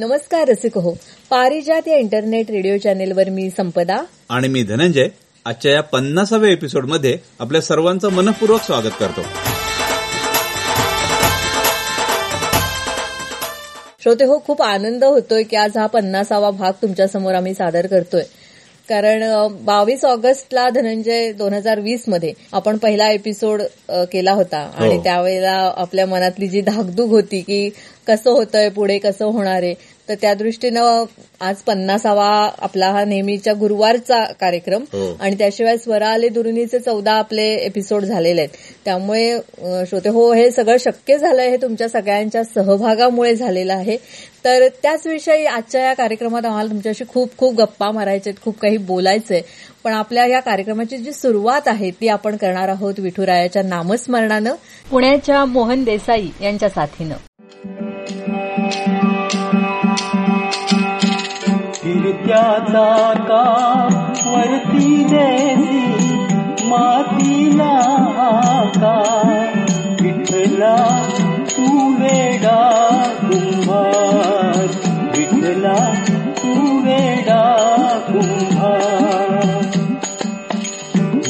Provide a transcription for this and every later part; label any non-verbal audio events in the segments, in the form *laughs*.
नमस्कार रसिक हो. पारिजात या इंटरनेट रेडिओ चॅनेलवर मी संपदा. आणि मी धनंजय. आजच्या या पन्नासाव्या एपिसोडमध्ये आपल्या सर्वांचं मनपूर्वक स्वागत करतो. श्रोते हो खूप आनंद होतोय की आज हा पन्नासावा भाग तुमच्यासमोर आम्ही सादर करतोय. कारण बावीस ऑगस्टला धनंजय दोन हजार वीसमध्ये आपण पहिला एपिसोड केला होता आणि हो. त्यावेळेला आपल्या मनातली जी धाकधूक होती की कसं होतंय पुढे कसं होणार आहे तर त्या दृष्टीनं आज पन्नासावा आपला हा नेहमीच्या गुरुवारचा कार्यक्रम. हो. आणि त्याशिवाय स्वरा आले दुरुनीचे चौदा आपले एपिसोड झालेले आहेत. त्यामुळे श्रोते हो हे सगळं शक्य झालंय हे तुमच्या सगळ्यांच्या सहभागामुळे झालेलं आहे. तर त्याच विषयी आजच्या या कार्यक्रमात आम्हाला तुमच्याशी खूप खूप गप्पा मारायचे खूप काही बोलायचंय. पण आपल्या या कार्यक्रमाची जी सुरुवात आहे ती आपण करणार आहोत विठुरायाच्या नामस्मरणानं पुण्याच्या मोहन देसाई यांच्या साथीनं. फिरत्याचा का वरती देसी मातीला का विठला तू वेडा कुंभार. विठला तू वेडा कुंभार.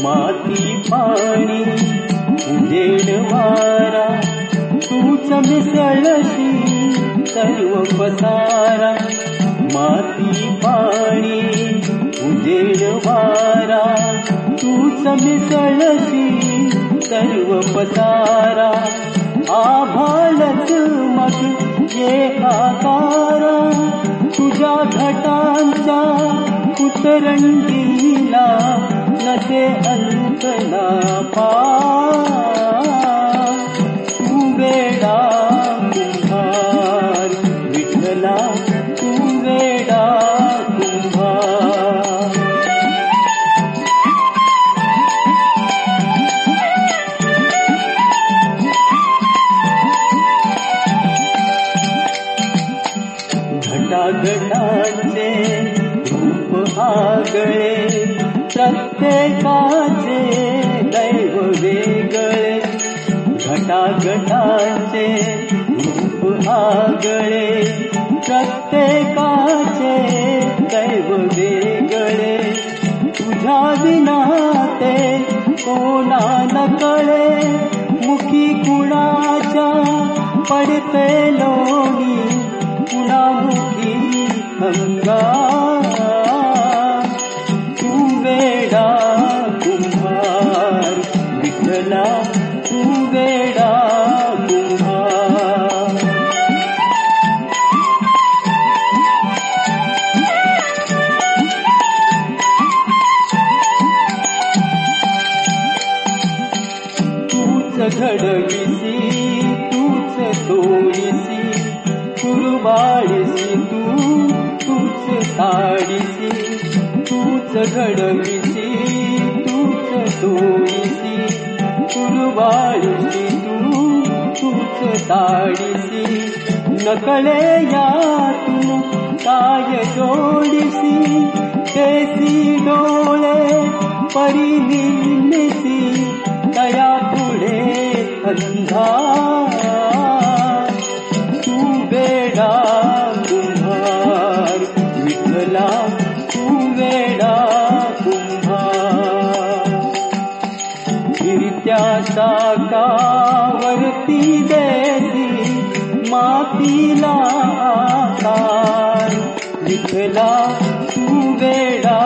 माती पाणी उजेड वारा तूच मिसळशी सर्व पसा तूच मिसळशी सर्व पसारा. आभाळच मग ये आकारा. तुझ्या घटांच्या उतरंडीला नसे अंतना पा वेगळे प्रत्येकाचे दैव वेगळे घटाघटाचे रूप आगळे प्रत्येकाचे दैव वेगळे. तुझ्या विना ते कोणा नकळे मुखी कुणाच्या पडते लोणी कुणामुखी अंगा वेडा कुंभार विठ्ठला तू वेडा कुंभार तूच घडविसी तूच तोडिसी कुरवाळीसी तू तूच साडीसी तूच घडविसी कुरवाळीसी तू तूच ताडिसी नकळे यातून काय जोडिसी तेसी डोळे परिनिमिसी दया पुढे विठ्ठला तू वेडा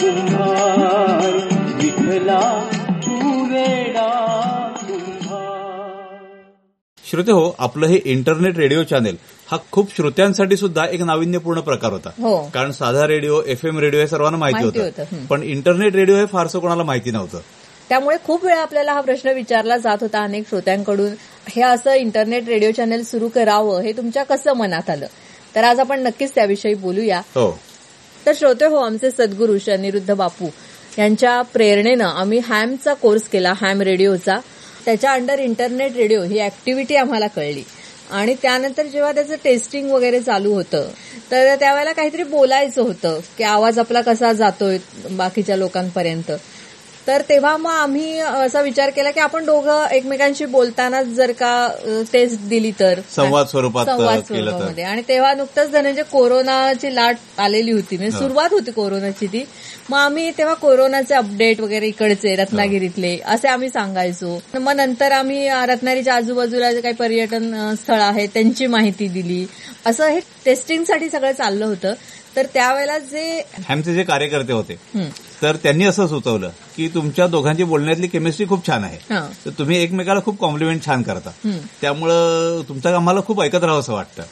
कुंभार विठ्ठला तू वेडा श्रोते हो आपलं हे इंटरनेट रेडिओ चॅनेल हा खूप श्रोत्यांसाठी सुद्धा एक नाविन्यपूर्ण प्रकार होता. हो. कारण साधा रेडिओ एफ एम रेडिओ हे सर्वांना माहिती माहिती होतं. होतं, हं. पण इंटरनेट रेडिओ हे फारसं कोणाला माहिती नव्हतं. त्यामुळे खूप वेळा आपल्याला हा प्रश्न विचारला जात होता अनेक श्रोत्यांकडून हे असं इंटरनेट रेडिओ चॅनेल सुरू करावं हे तुमच्या कसं मनात आलं? तर आज आपण नक्कीच त्याविषयी बोलूया. हो. तर श्रोते हो आमचे सद्गुरू श्री अनिरुद्ध बापू यांच्या प्रेरणेनं आम्ही हॅमचा कोर्स केला हॅम रेडिओचा. त्याच्या अंडर इंटरनेट रेडिओ ही ऍक्टिव्हिटी आम्हाला कळली. आणि त्यानंतर जेव्हा त्याचं टेस्टिंग वगैरे चालू होतं तर त्यावेळेला काहीतरी बोलायचं होतं की आवाज आपला कसा जातोय बाकीच्या लोकांपर्यंत. तर तेव्हा मग आम्ही असा विचार केला की आपण दोघं एकमेकांशी बोलतानाच जर का टेस्ट दिली तर. संवाद स्वरूपात संवाद केलं तर. स्वरूपामध्ये. आणि तेव्हा नुकतंच धनंजय कोरोनाची लाट आलेली होती. म्हणजे सुरुवात होती कोरोनाची ती. मग आम्ही तेव्हा कोरोनाचे अपडेट वगैरे इकडचे रत्नागिरीतले असे आम्ही सांगायचो. मग नंतर आम्ही रत्नागिरीच्या आजूबाजूला जे काही पर्यटन स्थळ आहेत त्यांची माहिती दिली. असं हे टेस्टिंगसाठी सगळं चाललं होतं. तर त्यावेळेला जे हॅमचे जे कार्यकर्ते होते तर त्यांनी असं सुचवलं की तुमच्या दोघांची बोलण्यातली केमिस्ट्री खूप छान आहे. तर तुम्ही एकमेकाला खूप कॉम्प्लिमेंट छान करता. त्यामुळं तुमचं आम्हाला खूप ऐकत राहावं असं वाटतं.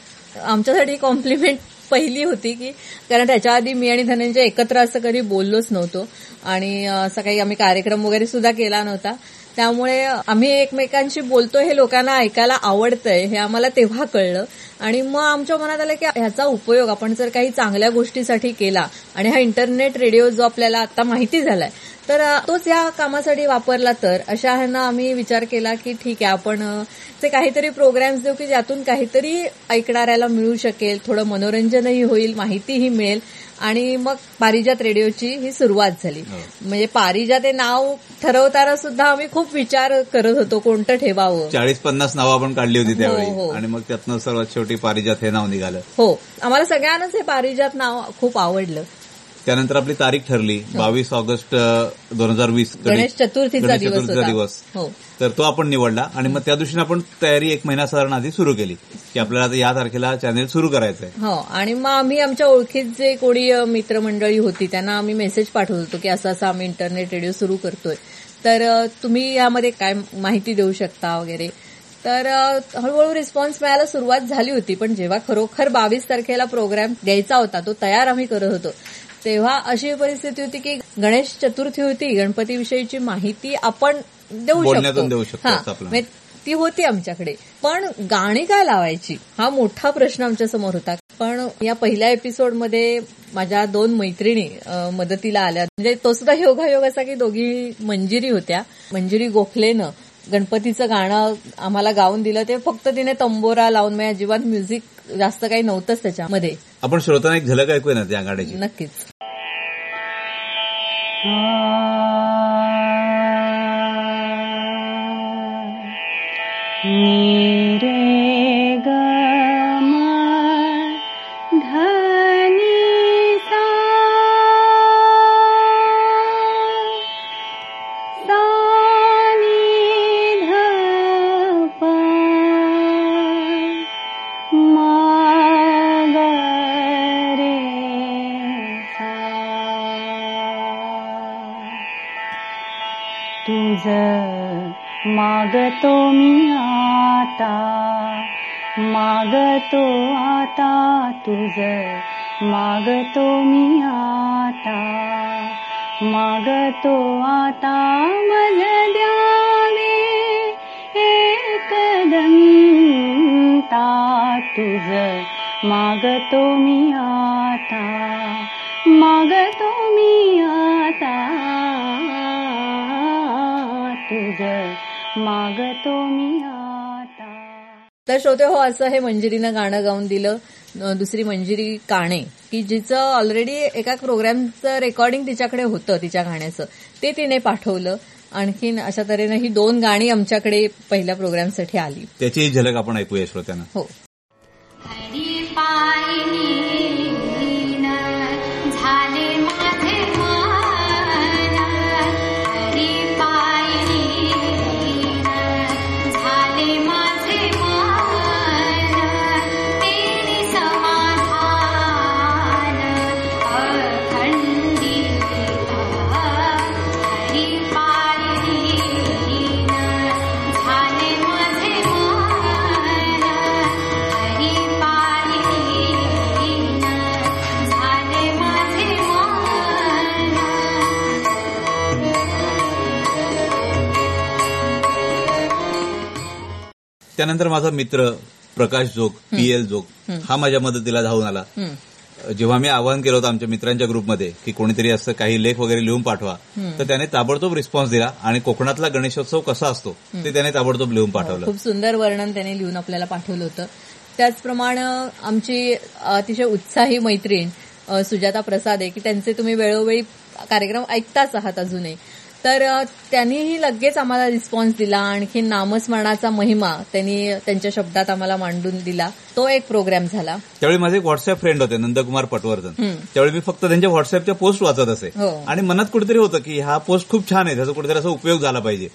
आमच्यासाठी कॉम्प्लिमेंट पहिली होती की कारण त्याच्या आधी मी आणि धनंजय एकत्र असं कधी बोललोच नव्हतो. आणि असं काही आम्ही कार्यक्रम वगैरे सुद्धा केला नव्हता. त्यामुळे आम्ही एकमेकांशी बोलतो हे लोकांना ऐकायला आवडतंय हे आम्हाला तेव्हा कळलं. आणि मग आमच्या मनात आलं की ह्याचा उपयोग आपण जर काही चांगल्या गोष्टीसाठी केला आणि हा इंटरनेट रेडिओ जो आपल्याला आता माहिती झालाय तर तोच या कामासाठी वापरला तर अशा ह्यांना आम्ही विचार केला की ठीक आहे आपण ते काहीतरी प्रोग्राम्स देऊ की ज्यातून काहीतरी ऐकणाऱ्याला मिळू शकेल थोडं मनोरंजनही होईल माहितीही मिळेल आणि मग पारिजात रेडिओची ही सुरुवात झाली. हो. म्हणजे पारिजात हे नाव ठरवताना सुद्धा आम्ही खूप विचार करत होतो कोणतं ठेवावं. चाळीस पन्नास नावं आपण काढली होती हो, त्यावेळी. हो. आणि मग त्यातनं सर्वात शेवटी पारिजात हे नाव निघालं. हो. आम्हाला सगळ्यांनाच हे पारिजात नाव खूप आवडलं. त्यानंतर आपली तारीख ठरली. बावीस ऑगस्ट दोन हजार वीस हो. गणेश चतुर्थीचा दिवस हो. तर तो आपण निवडला आणि मग त्या दृष्टीने आपण तयारी एक महिना साधारण आधी सुरू केली की आपल्याला या तारखेला चॅनेल सुरू करायचं आहे हो. आणि मग आम्ही आमच्या ओळखीत जे कोणी मित्रमंडळी होती त्यांना आम्ही मेसेज पाठवत होतो की असं असं आम्ही इंटरनेट रेडिओ सुरू करतोय. तर तुम्ही यामध्ये काय माहिती देऊ शकता वगैरे? तर हळूहळू रिस्पॉन्स मिळायला सुरुवात झाली होती पण जेव्हा खरोखर बावीस तारखेला प्रोग्राम द्यायचा होता तो तयार आम्ही करत होतो. तेव्हा अशी परिस्थिती होती की गणेश चतुर्थी होती गणपतीविषयीची माहिती आपण देऊ शकतो. हा. म्हणजे ती होती आमच्याकडे. पण गाणी काय लावायची? हा मोठा प्रश्न आमच्यासमोर होता. पण या पहिल्या एपिसोडमध्ये माझ्या दोन मैत्रिणी मदतीला आल्या. म्हणजे तो सुद्धा योगायोग असा की दोघी मंजिरी होत्या. मंजिरी गोखलेनं गणपतीचं गाणं आम्हाला गाऊन दिलं. ते फक्त तिने तंबोरा लावून म्हणजे अजिबात म्युझिक जास्त काही नव्हतंच त्याच्यामध्ये. आपण श्रोतांना एक झलक ऐकूया ना त्या गाण्याची. नक्कीच. रे मागतो आता तुझ मागतो मी आता. मागतो आता मज द्यावे. एक तुझ मागतो मी आता. मागतो मी आता. तुझ मागतो मी आता तर श्रोते हो असं हे मंजिरीनं गाणं गाऊन दिलं दुसरी मंजिरी काणे की जिचं ऑलरेडी एका प्रोग्रामचं रेकॉर्डिंग तिच्याकडे होतं तिच्या गाण्याचं. ते तिने पाठवलं. आणखीन अशा तऱ्हेनं ही दोन गाणी आमच्याकडे पहिल्या प्रोग्रामसाठी आली. त्याची ही झलक आपण ऐकूया श्रोत्यांना. हो. त्यानंतर माझा मित्र प्रकाश जोग पीएल जोग हा माझ्या मदतीला धावून आला. जेव्हा मी आवाहन केलं होतं आमच्या मित्रांच्या ग्रुपमध्ये की कोणीतरी असं काही लेख वगैरे लिहून पाठवा तर त्याने ताबडतोब रिस्पॉन्स दिला आणि कोकणातला गणेशोत्सव कसा असतो ते त्याने ताबडतोब लिहून पाठवलं. खूप सुंदर वर्णन त्याने लिहून आपल्याला पाठवलं होतं. त्याचप्रमाणे आमची अतिशय उत्साही मैत्रीण सुजाता प्रसाद आहे की त्यांचे तुम्ही वेळोवेळी कार्यक्रम ऐकताच आहात अजूनही. तर त्यांनीही लगेच आम्हाला रिस्पॉन्स दिला. आणखी नामस्मरणाचा महिमा त्यांनी त्यांच्या शब्दात आम्हाला मांडून दिला. तो एक प्रोग्राम झाला. त्यावेळी माझे एक व्हॉट्सअप फ्रेंड होते नंदकुमार पटवर्धन. त्यावेळी मी फक्त त्यांच्या व्हॉट्सअपच्या पोस्ट वाचत असे. हो. आणि मनात कुठेतरी होतं की हा पोस्ट खूप छान आहे त्याचा कुठेतरी असा उपयोग झाला पाहिजे.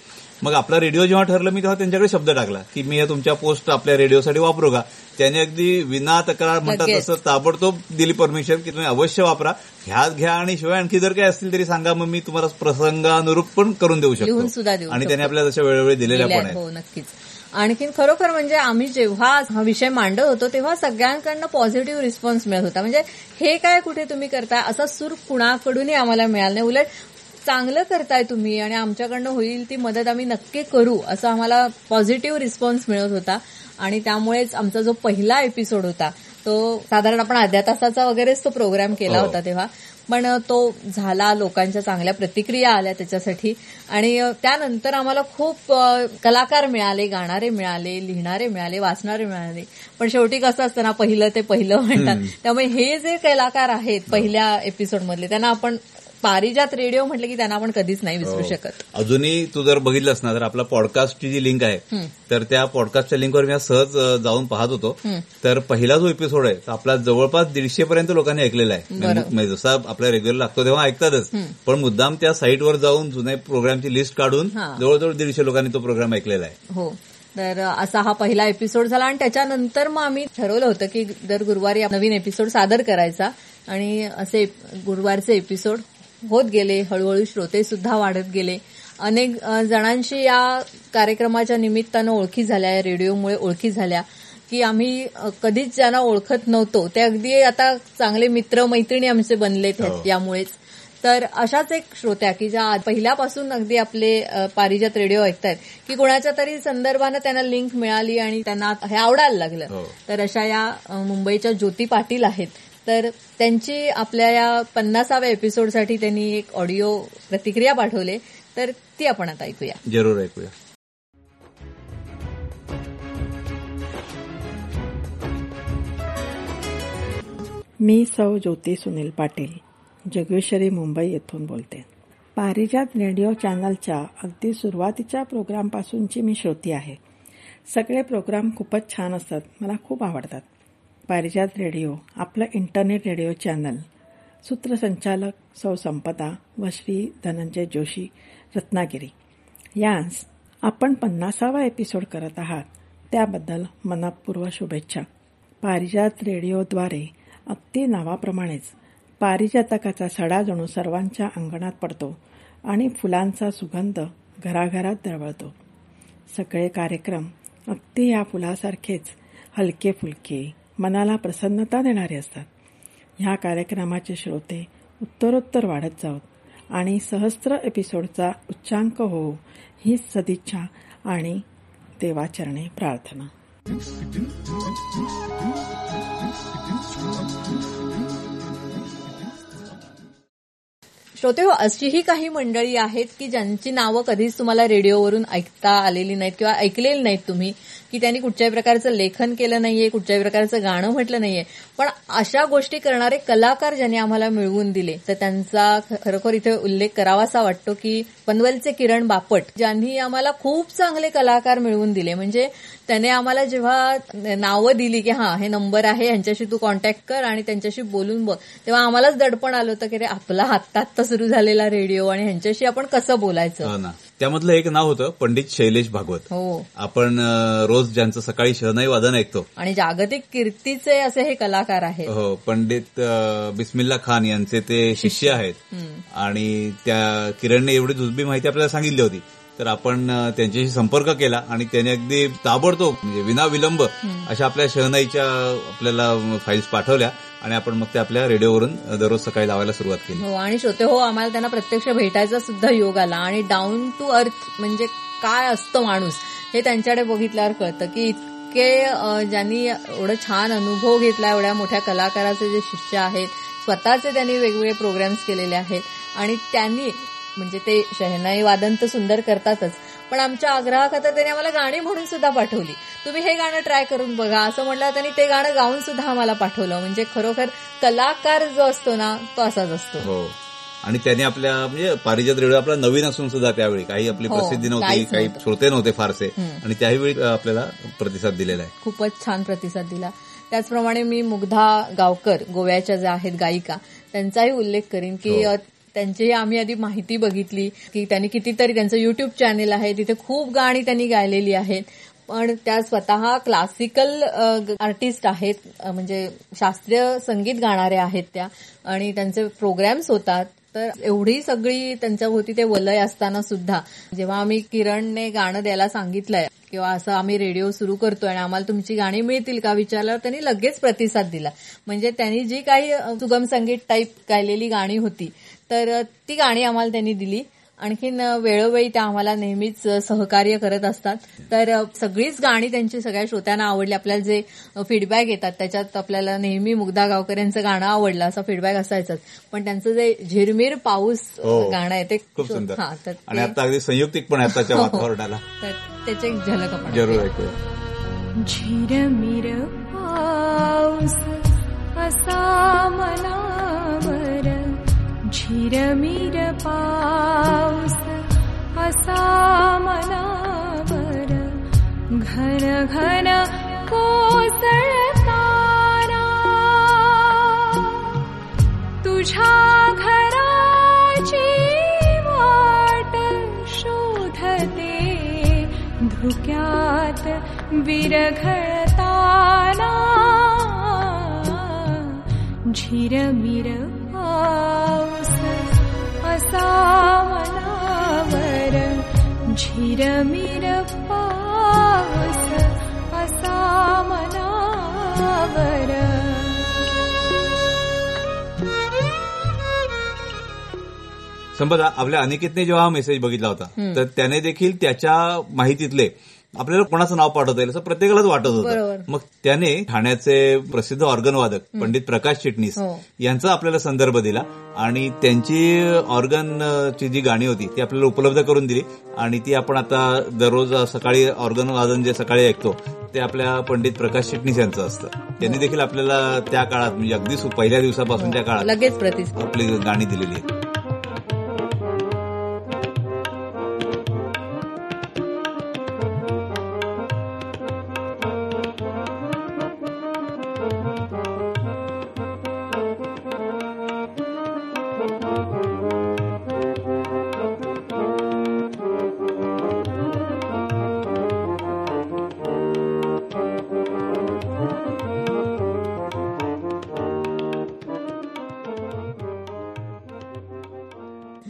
मग आपला रेडिओ जेव्हा ठरलं मी तेव्हा त्यांच्याकडे शब्द टाकला की मी या तुमच्या पोस्ट आपल्या रेडिओसाठी वापरू का? त्याने अगदी विना तक्रार म्हणतात. तसं ताबडतोब दिली परमिशन की तुम्ही अवश्य वापरा. ह्यात घ्या आणि शिवाय आणखी जर काही असतील तरी सांगा मग मी तुम्हाला प्रसंगानुरूप पण करून देऊ शकतो. आणि. त्याने आपल्याला तशा वेळोवेळी दिलेल्या पण आहेत. हो नक्कीच. आणखीन खरोखर म्हणजे आम्ही जेव्हा हा विषय मांडत होतो तेव्हा सगळ्यांकडनं पॉझिटिव्ह रिस्पॉन्स मिळत होता. म्हणजे हे काय कुठे तुम्ही करताय? असा सूर कुणाकडूनही आम्हाला मिळाला नाही. उलट चांगलं करताय तुम्ही आणि आमच्याकडनं होईल ती मदत आम्ही नक्की करू असं आम्हाला पॉझिटिव्ह रिस्पॉन्स मिळत होता. आणि त्यामुळेच आमचा जो पहिला एपिसोड होता तो साधारण आपण अर्ध्या तासाचा वगैरेच तो प्रोग्राम केला हो. होता तेव्हा. पण तो झाला लोकांच्या चांगल्या प्रतिक्रिया आल्या त्याच्यासाठी. आणि त्यानंतर आम्हाला खूप कलाकार मिळाले गाणारे मिळाले लिहिणारे मिळाले वाचणारे मिळाले. पण शेवटी कसं असतं ना पहिलं ते पहिलं म्हणतात. त्यामुळे हे जे कलाकार आहेत पहिल्या एपिसोडमधले त्यांना आपण पारिजात रेडिओ म्हटलं की त्यांना आपण कधीच नाही विसरू हो. शकत. अजूनही तू जर बघितलंस ना तर आपला पॉडकास्टची जी लिंक आहे तर त्या पॉडकास्टच्या लिंकवर मी सहज जाऊन पाहत होतो. तर पहिला जो एपिसोड आहे तो आपला जवळपास दीडशे पर्यंत लोकांनी ऐकलेला आहे. बरं. म्हणजे जसा आपला रेग्युलर लागतो तेव्हा ऐकतातच. पण मुद्दाम त्या साईटवर जाऊन जुन्या प्रोग्रामची लिस्ट काढून. जवळजवळ दीडशे लोकांनी तो प्रोग्राम ऐकलेला आहे. हो. तर असा हा पहिला एपिसोड झाला आणि त्याच्यानंतर मग आम्ही ठरवलं होतं की दर गुरुवारी नवीन एपिसोड सादर करायचा. आणि असे गुरुवारचे एपिसोड होत गेले हळूहळू श्रोते सुद्धा वाढत गेले अनेक जणांशी या कार्यक्रमाच्या निमित्तानं ओळखी झाल्या रेडिओमुळे ओळखी झाल्या की आम्ही कधीच ज्यांना ओळखत नव्हतो ते अगदी आता चांगले मित्र मैत्रिणी आमचे बनलेत हो. यामुळेच तर अशाच एक श्रोत्या की ज्या पहिल्यापासून अगदी आपले पारिजात रेडिओ ऐकतायत की कोणाच्या तरी संदर्भानं त्यांना लिंक मिळाली आणि त्यांना हे आवडायला लागलं हो. तर अशा या मुंबईच्या ज्योती पाटील आहेत तर त्यांची आपल्या या पन्नासाव्या एपिसोडसाठी त्यांनी एक ऑडिओ प्रतिक्रिया पाठवले. तर ती आपण आता ऐकूया. जरूर ऐकूया. मी सौ ज्योती सुनील पाटील जगेश्वरी मुंबई येथून बोलते. पारिजात रेडिओ चॅनलच्या अगदी सुरुवातीच्या प्रोग्रामपासूनची मी श्रोती आहे. सगळे प्रोग्राम खूपच छान असतात मला खूप आवडतात. पारिजात रेडिओ आपलं इंटरनेट रेडिओ चॅनल. सूत्रसंचालक सौ संपदा व श्री धनंजय जोशी रत्नागिरी. यांस आपण पन्नासावा एपिसोड करत आहात. त्याबद्दल मनपूर्व शुभेच्छा. पारिजात रेडिओद्वारे अगदी नावाप्रमाणेच पारिजातकाचा सडा जणू सर्वांच्या अंगणात पडतो आणि फुलांचा सुगंध घराघरात दरवळतो. सगळे कार्यक्रम अगदी या फुलासारखेच हलके फुलके मनाला प्रसन्नता देणारे असतात. ह्या कार्यक्रमाचे श्रोते उत्तरोत्तर वाढत जावत आणि सहस्त्र एपिसोडचा उच्चांक हो ही सदिच्छा आणि देवाचरणे प्रार्थना. श्रोते हो अशीही काही मंडळी आहेत की ज्यांची नावं कधीच तुम्हाला रेडिओवरून ऐकता आलेली नाहीत किंवा ऐकलेली नाहीत तुम्ही की त्यांनी कुठच्याही प्रकारचं लेखन केलं नाहीये कुठच्याही प्रकारचं गाणं म्हटलं नाहीये. पण अशा गोष्टी करणारे कलाकार ज्यांनी आम्हाला मिळवून दिले तर त्यांचा खरोखर इथे उल्लेख करावासा वाटतो की पनवेलचे किरण बापट ज्यांनी आम्हाला खूप चांगले कलाकार मिळवून दिले. म्हणजे त्याने आम्हाला जेव्हा नावं दिली की हा हे नंबर आहे ह्यांच्याशी तू कॉन्टॅक्ट कर आणि त्यांच्याशी बोलून बघ तेव्हा आम्हालाच दडपण आलं होतं की रे आपला आत्ता आत्ता सुरू झालेला रेडिओ आणि ह्यांच्याशी आपण कसं बोलायचं? त्यामधलं एक नाव होतं पंडित शैलेश भागवत. हो. आपण रोज ज्यांचं सकाळी शहनाई वादन ऐकतो. आणि जागतिक कीर्तीचे असे हे कलाकार आहेत. हो पंडित बिस्मिल्ला खान यांचे ते शिष्य. आहेत. आणि त्या किरणने एवढी जुजबी माहिती आपल्याला सांगितली होती. तर आपण त्यांच्याशी संपर्क केला आणि त्याने अगदी ताबडतोब म्हणजे विनाविलंब अशा आपल्या शहनाईच्या आपल्याला फाईल्स पाठवल्या. आणि आपण मग ते आपल्या रेडिओवरून दररोज सकाळी लावायला सुरुवात केली. हो आणि श्रोते हो आम्हाला त्यांना प्रत्यक्ष भेटायचा सुद्धा योग आला. आणि डाऊन टू अर्थ म्हणजे काय असतं माणूस हे त्यांच्याकडे बघितल्यावर कळतं की इतके ज्यांनी एवढं छान अनुभव घेतला एवढ्या मोठ्या कलाकाराचे जे शिष्य आहेत स्वतःचे त्यांनी वेगवेगळे प्रोग्राम्स केलेले आहेत. आणि त्यांनी म्हणजे ते शहनाई वादन तर सुंदर करतातच पण आमच्या आग्रहाखातर त्यांनी आम्हाला गाणी म्हणून सुद्धा पाठवली. तुम्ही हे गाणं ट्राय करून बघा. असं म्हटलं त्यांनी ते गाणं गाऊन सुद्धा आम्हाला पाठवलं. म्हणजे खरोखर कलाकार जो असतो ना तो असाच असतो. हो. आणि त्याने आपल्या म्हणजे पारिजात रेडिओ आपला नवीन असून सुद्धा त्यावेळी. काही आपली हो, प्रसिद्धी नव्हती काही. श्रोते नव्हते फारसे. आणि त्यावेळी आपल्याला प्रतिसाद दिलेला आहे. खूपच छान प्रतिसाद दिला. त्याचप्रमाणे मी मुग्धा गावकर गोव्याच्या ज्या आहेत गायिका त्यांचाही उल्लेख करीन की हो. त्यांची आम्ही आधी माहिती बघितली की त्यांनी कितीतरी त्यांचं युट्यूब चॅनेल आहे तिथे खूप गाणी त्यांनी गायलेली आहेत. पण त्या स्वतः क्लासिकल आर्टिस्ट आहेत म्हणजे शास्त्रीय संगीत गाणारे आहेत त्या. आणि त्यांचे प्रोग्राम्स होतात. तर एवढी सगळी त्यांच्याभोवती ते वलय असताना सुद्धा जेव्हा आम्ही किरणने गाणं द्यायला सांगितलंय किंवा असं आम्ही रेडिओ सुरू करतोय आणि आम्हाला तुमची गाणी मिळतील का विचारल्यावर त्यांनी लगेच प्रतिसाद दिला. म्हणजे त्यांनी जी काही सुगम संगीत टाईप गायलेली गाणी होती तर ती गाणी आम्हाला त्यांनी दिली. आणखीन वेळोवेळी त्या आम्हाला नेहमीच सहकार्य करत असतात. तर सगळीच गाणी त्यांची सगळ्या श्रोत्यांना आवडली. आपल्याला जे फीडबॅक येतात त्याच्यात आपल्याला नेहमी मुग्धा गावकर यांचं गाणं आवडलं असा फीडबॅक असायचाच. पण त्यांचं जे झिरमीर पाऊस हो. गाणं आहे ते खूप सुंदर. हा तर आणि आता अगदी संयुक्तिक पण आहे आताच्या हो. वातावरणाला. तर त्याची एक झलक आपण जरूर ऐकूया. झिरमिर पाऊस असा मनावर असा मनावर घन घन कोसळताना तुझ्या घराची वाट शोधते धुक्यात विरघळताना. झिरमिर पाऊस असा मनावर झिरमिर पाऊस असा मनावर संपदा आपल्या अनिकेतने जेव्हा हा मेसेज बघितला होता तर त्याने देखील त्याच्या माहितीतले आपल्याला कोणाचं नाव पाठवता येईल असं प्रत्येकालाच वाटत. होतं. मग त्याने ठाण्याचे प्रसिद्ध ऑर्गन वादक पंडित प्रकाश चिटणीस हो. यांचा आपल्याला संदर्भ दिला आणि त्यांची ऑर्गन ची जी गाणी होती ती आपल्याला उपलब्ध करून दिली आणि ती आपण आता दररोज सकाळी ऑर्गन वादन जे सकाळी ऐकतो ते आपल्या पंडित प्रकाश चिटणीस यांचं असतं. त्यांनी देखील आपल्याला त्या काळात म्हणजे अगदी पहिल्या दिवसापासून त्या काळात लगेच आपली गाणी दिलेली आहेत.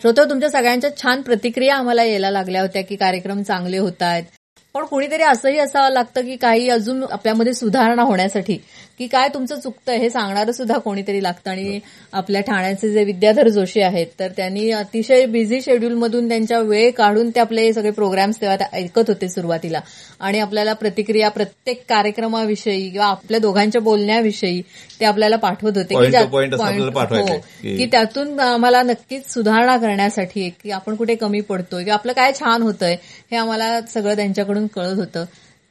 श्रोतो तुमच्या सगळ्यांच्या छान प्रतिक्रिया आम्हाला यायला लागल्या होत्या की कार्यक्रम चांगले होत आहेत पण कुणीतरी असंही असावं लागतं की काही अजून आपल्यामध्ये सुधारणा होण्यासाठी. की काय तुमचं चुकतं हे सांगणारं सुद्धा कोणीतरी लागतं. आणि आपल्या ठाण्याचे जे विद्याधर जोशी आहेत तर त्यांनी अतिशय बिझी शेड्यूलमधून त्यांच्या वेळ काढून ते आपले सगळे प्रोग्राम्स तेव्हा ऐकत होते सुरुवातीला. आणि आपल्याला प्रतिक्रिया प्रत्येक कार्यक्रमाविषयी किंवा आपल्या दोघांच्या बोलण्याविषयी ते आपल्याला पाठवत होते. हो, की- की त्यातून आम्हाला नक्कीच सुधारणा करण्यासाठी की आपण कुठे कमी पडतोय किंवा आपलं काय छान होतंय हे आम्हाला सगळं त्यांच्याकडून कळत होतं.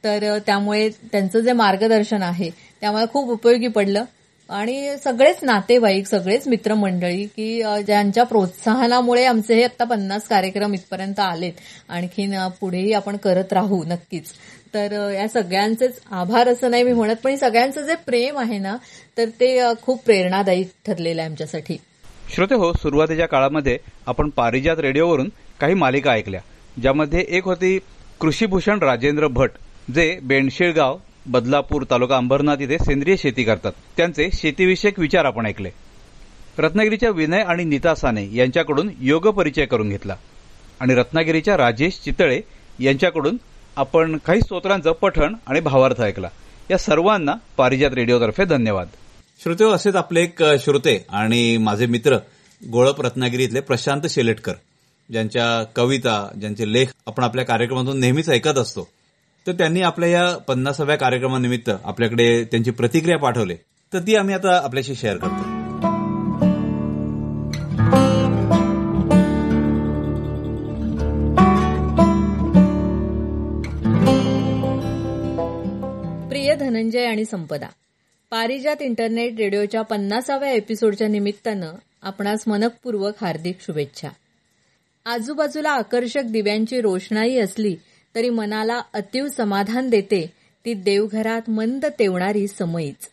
तर त्यामुळे त्यांचं जे मार्गदर्शन आहे ते आम्हाला खूप उपयोगी पडलं. आणि सगळेच नातेवाईक सगळेच मित्रमंडळी की ज्यांच्या प्रोत्साहनामुळे आमचे हे आता पन्नास कार्यक्रम इथपर्यंत आलेत. आणखीन पुढेही आपण करत राहू नक्कीच. तर या सगळ्यांचेच आभार असं नाही मी म्हणत पण सगळ्यांचं जे प्रेम आहे ना तर ते खूप प्रेरणादायी ठरलेलं आहे आमच्यासाठी. श्रोते हो सुरुवातीच्या काळामध्ये आपण पारिजात रेडिओवरून काही मालिका ऐकल्या ज्यामध्ये एक होती कृषीभूषण राजेंद्र भट. जे बेंडशेळगाव बदलापूर तालुका अंबरनाथ इथे सेंद्रिय शेती करतात. त्यांचे शेतीविषयक विचार आपण ऐकले. रत्नागिरीच्या विनय आणि नीता साने यांच्याकडून योग परिचय करून घेतला. आणि रत्नागिरीच्या राजेश चितळे यांच्याकडून आपण काही स्तोत्रांचं पठण आणि भावार्थ ऐकला. या सर्वांना पारिजात रेडिओतर्फे धन्यवाद. श्रोते हो, असेच आपले एक श्रोते आणि माझे मित्र गोळप रत्नागिरी इथले प्रशांत शेलेटकर ज्यांच्या कविता ज्यांचे लेख आपण आपल्या कार्यक्रमातून नेहमीच ऐकत असतो. तर त्यांनी आपल्या या पन्नासाव्या कार्यक्रमानिमित्त आपल्याकडे त्यांची प्रतिक्रिया पाठवली. तर ती आम्ही आता आपल्याशी शेअर करतो प्रिय धनंजय आणि संपदा पारिजात इंटरनेट रेडिओच्या पन्नासाव्या एपिसोडच्या निमित्तानं आपणास मनपूर्वक हार्दिक शुभेच्छा. आजूबाजूला आकर्षक दिव्यांची रोषणाई असली तरी मनाला अतीव समाधान देते ती देवघरात मंद तेवणारी समईच.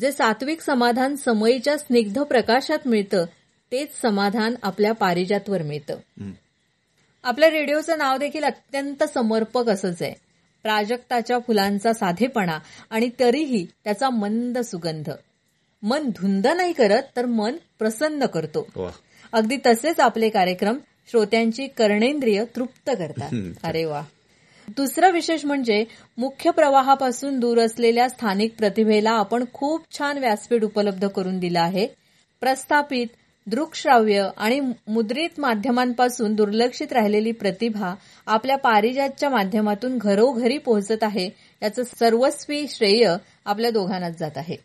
जे सात्विक समाधान समईच्या स्निग्ध प्रकाशात मिळतं तेच समाधान आपल्या पारिजातवर मिळतं. आपल्या रेडिओचं नाव देखील अत्यंत समर्पक असंच आहे. प्राजक्ताच्या फुलांचा साधेपणा आणि तरीही त्याचा मंद सुगंध. मन धुंद नाही करत तर मन प्रसन्न करतो. अगदी तसेच आपले कार्यक्रम श्रोत्यांची कर्णेंद्रिय तृप्त करतात. अरे वा दुसरं विशेष म्हणजे मुख्य प्रवाहापासून दूर असलेल्या स्थानिक प्रतिभेला आपण खूप छान व्यासपीठ उपलब्ध करून दिलं आहे. प्रस्थापित दृकश्राव्य आणि मुद्रित माध्यमांपासून दुर्लक्षित राहिलेली प्रतिभा आपल्या पारिजातच्या माध्यमातून घरोघरी पोहोचत आहे याचं सर्वस्वी श्रेय आपल्या दोघांनाच जात आहे.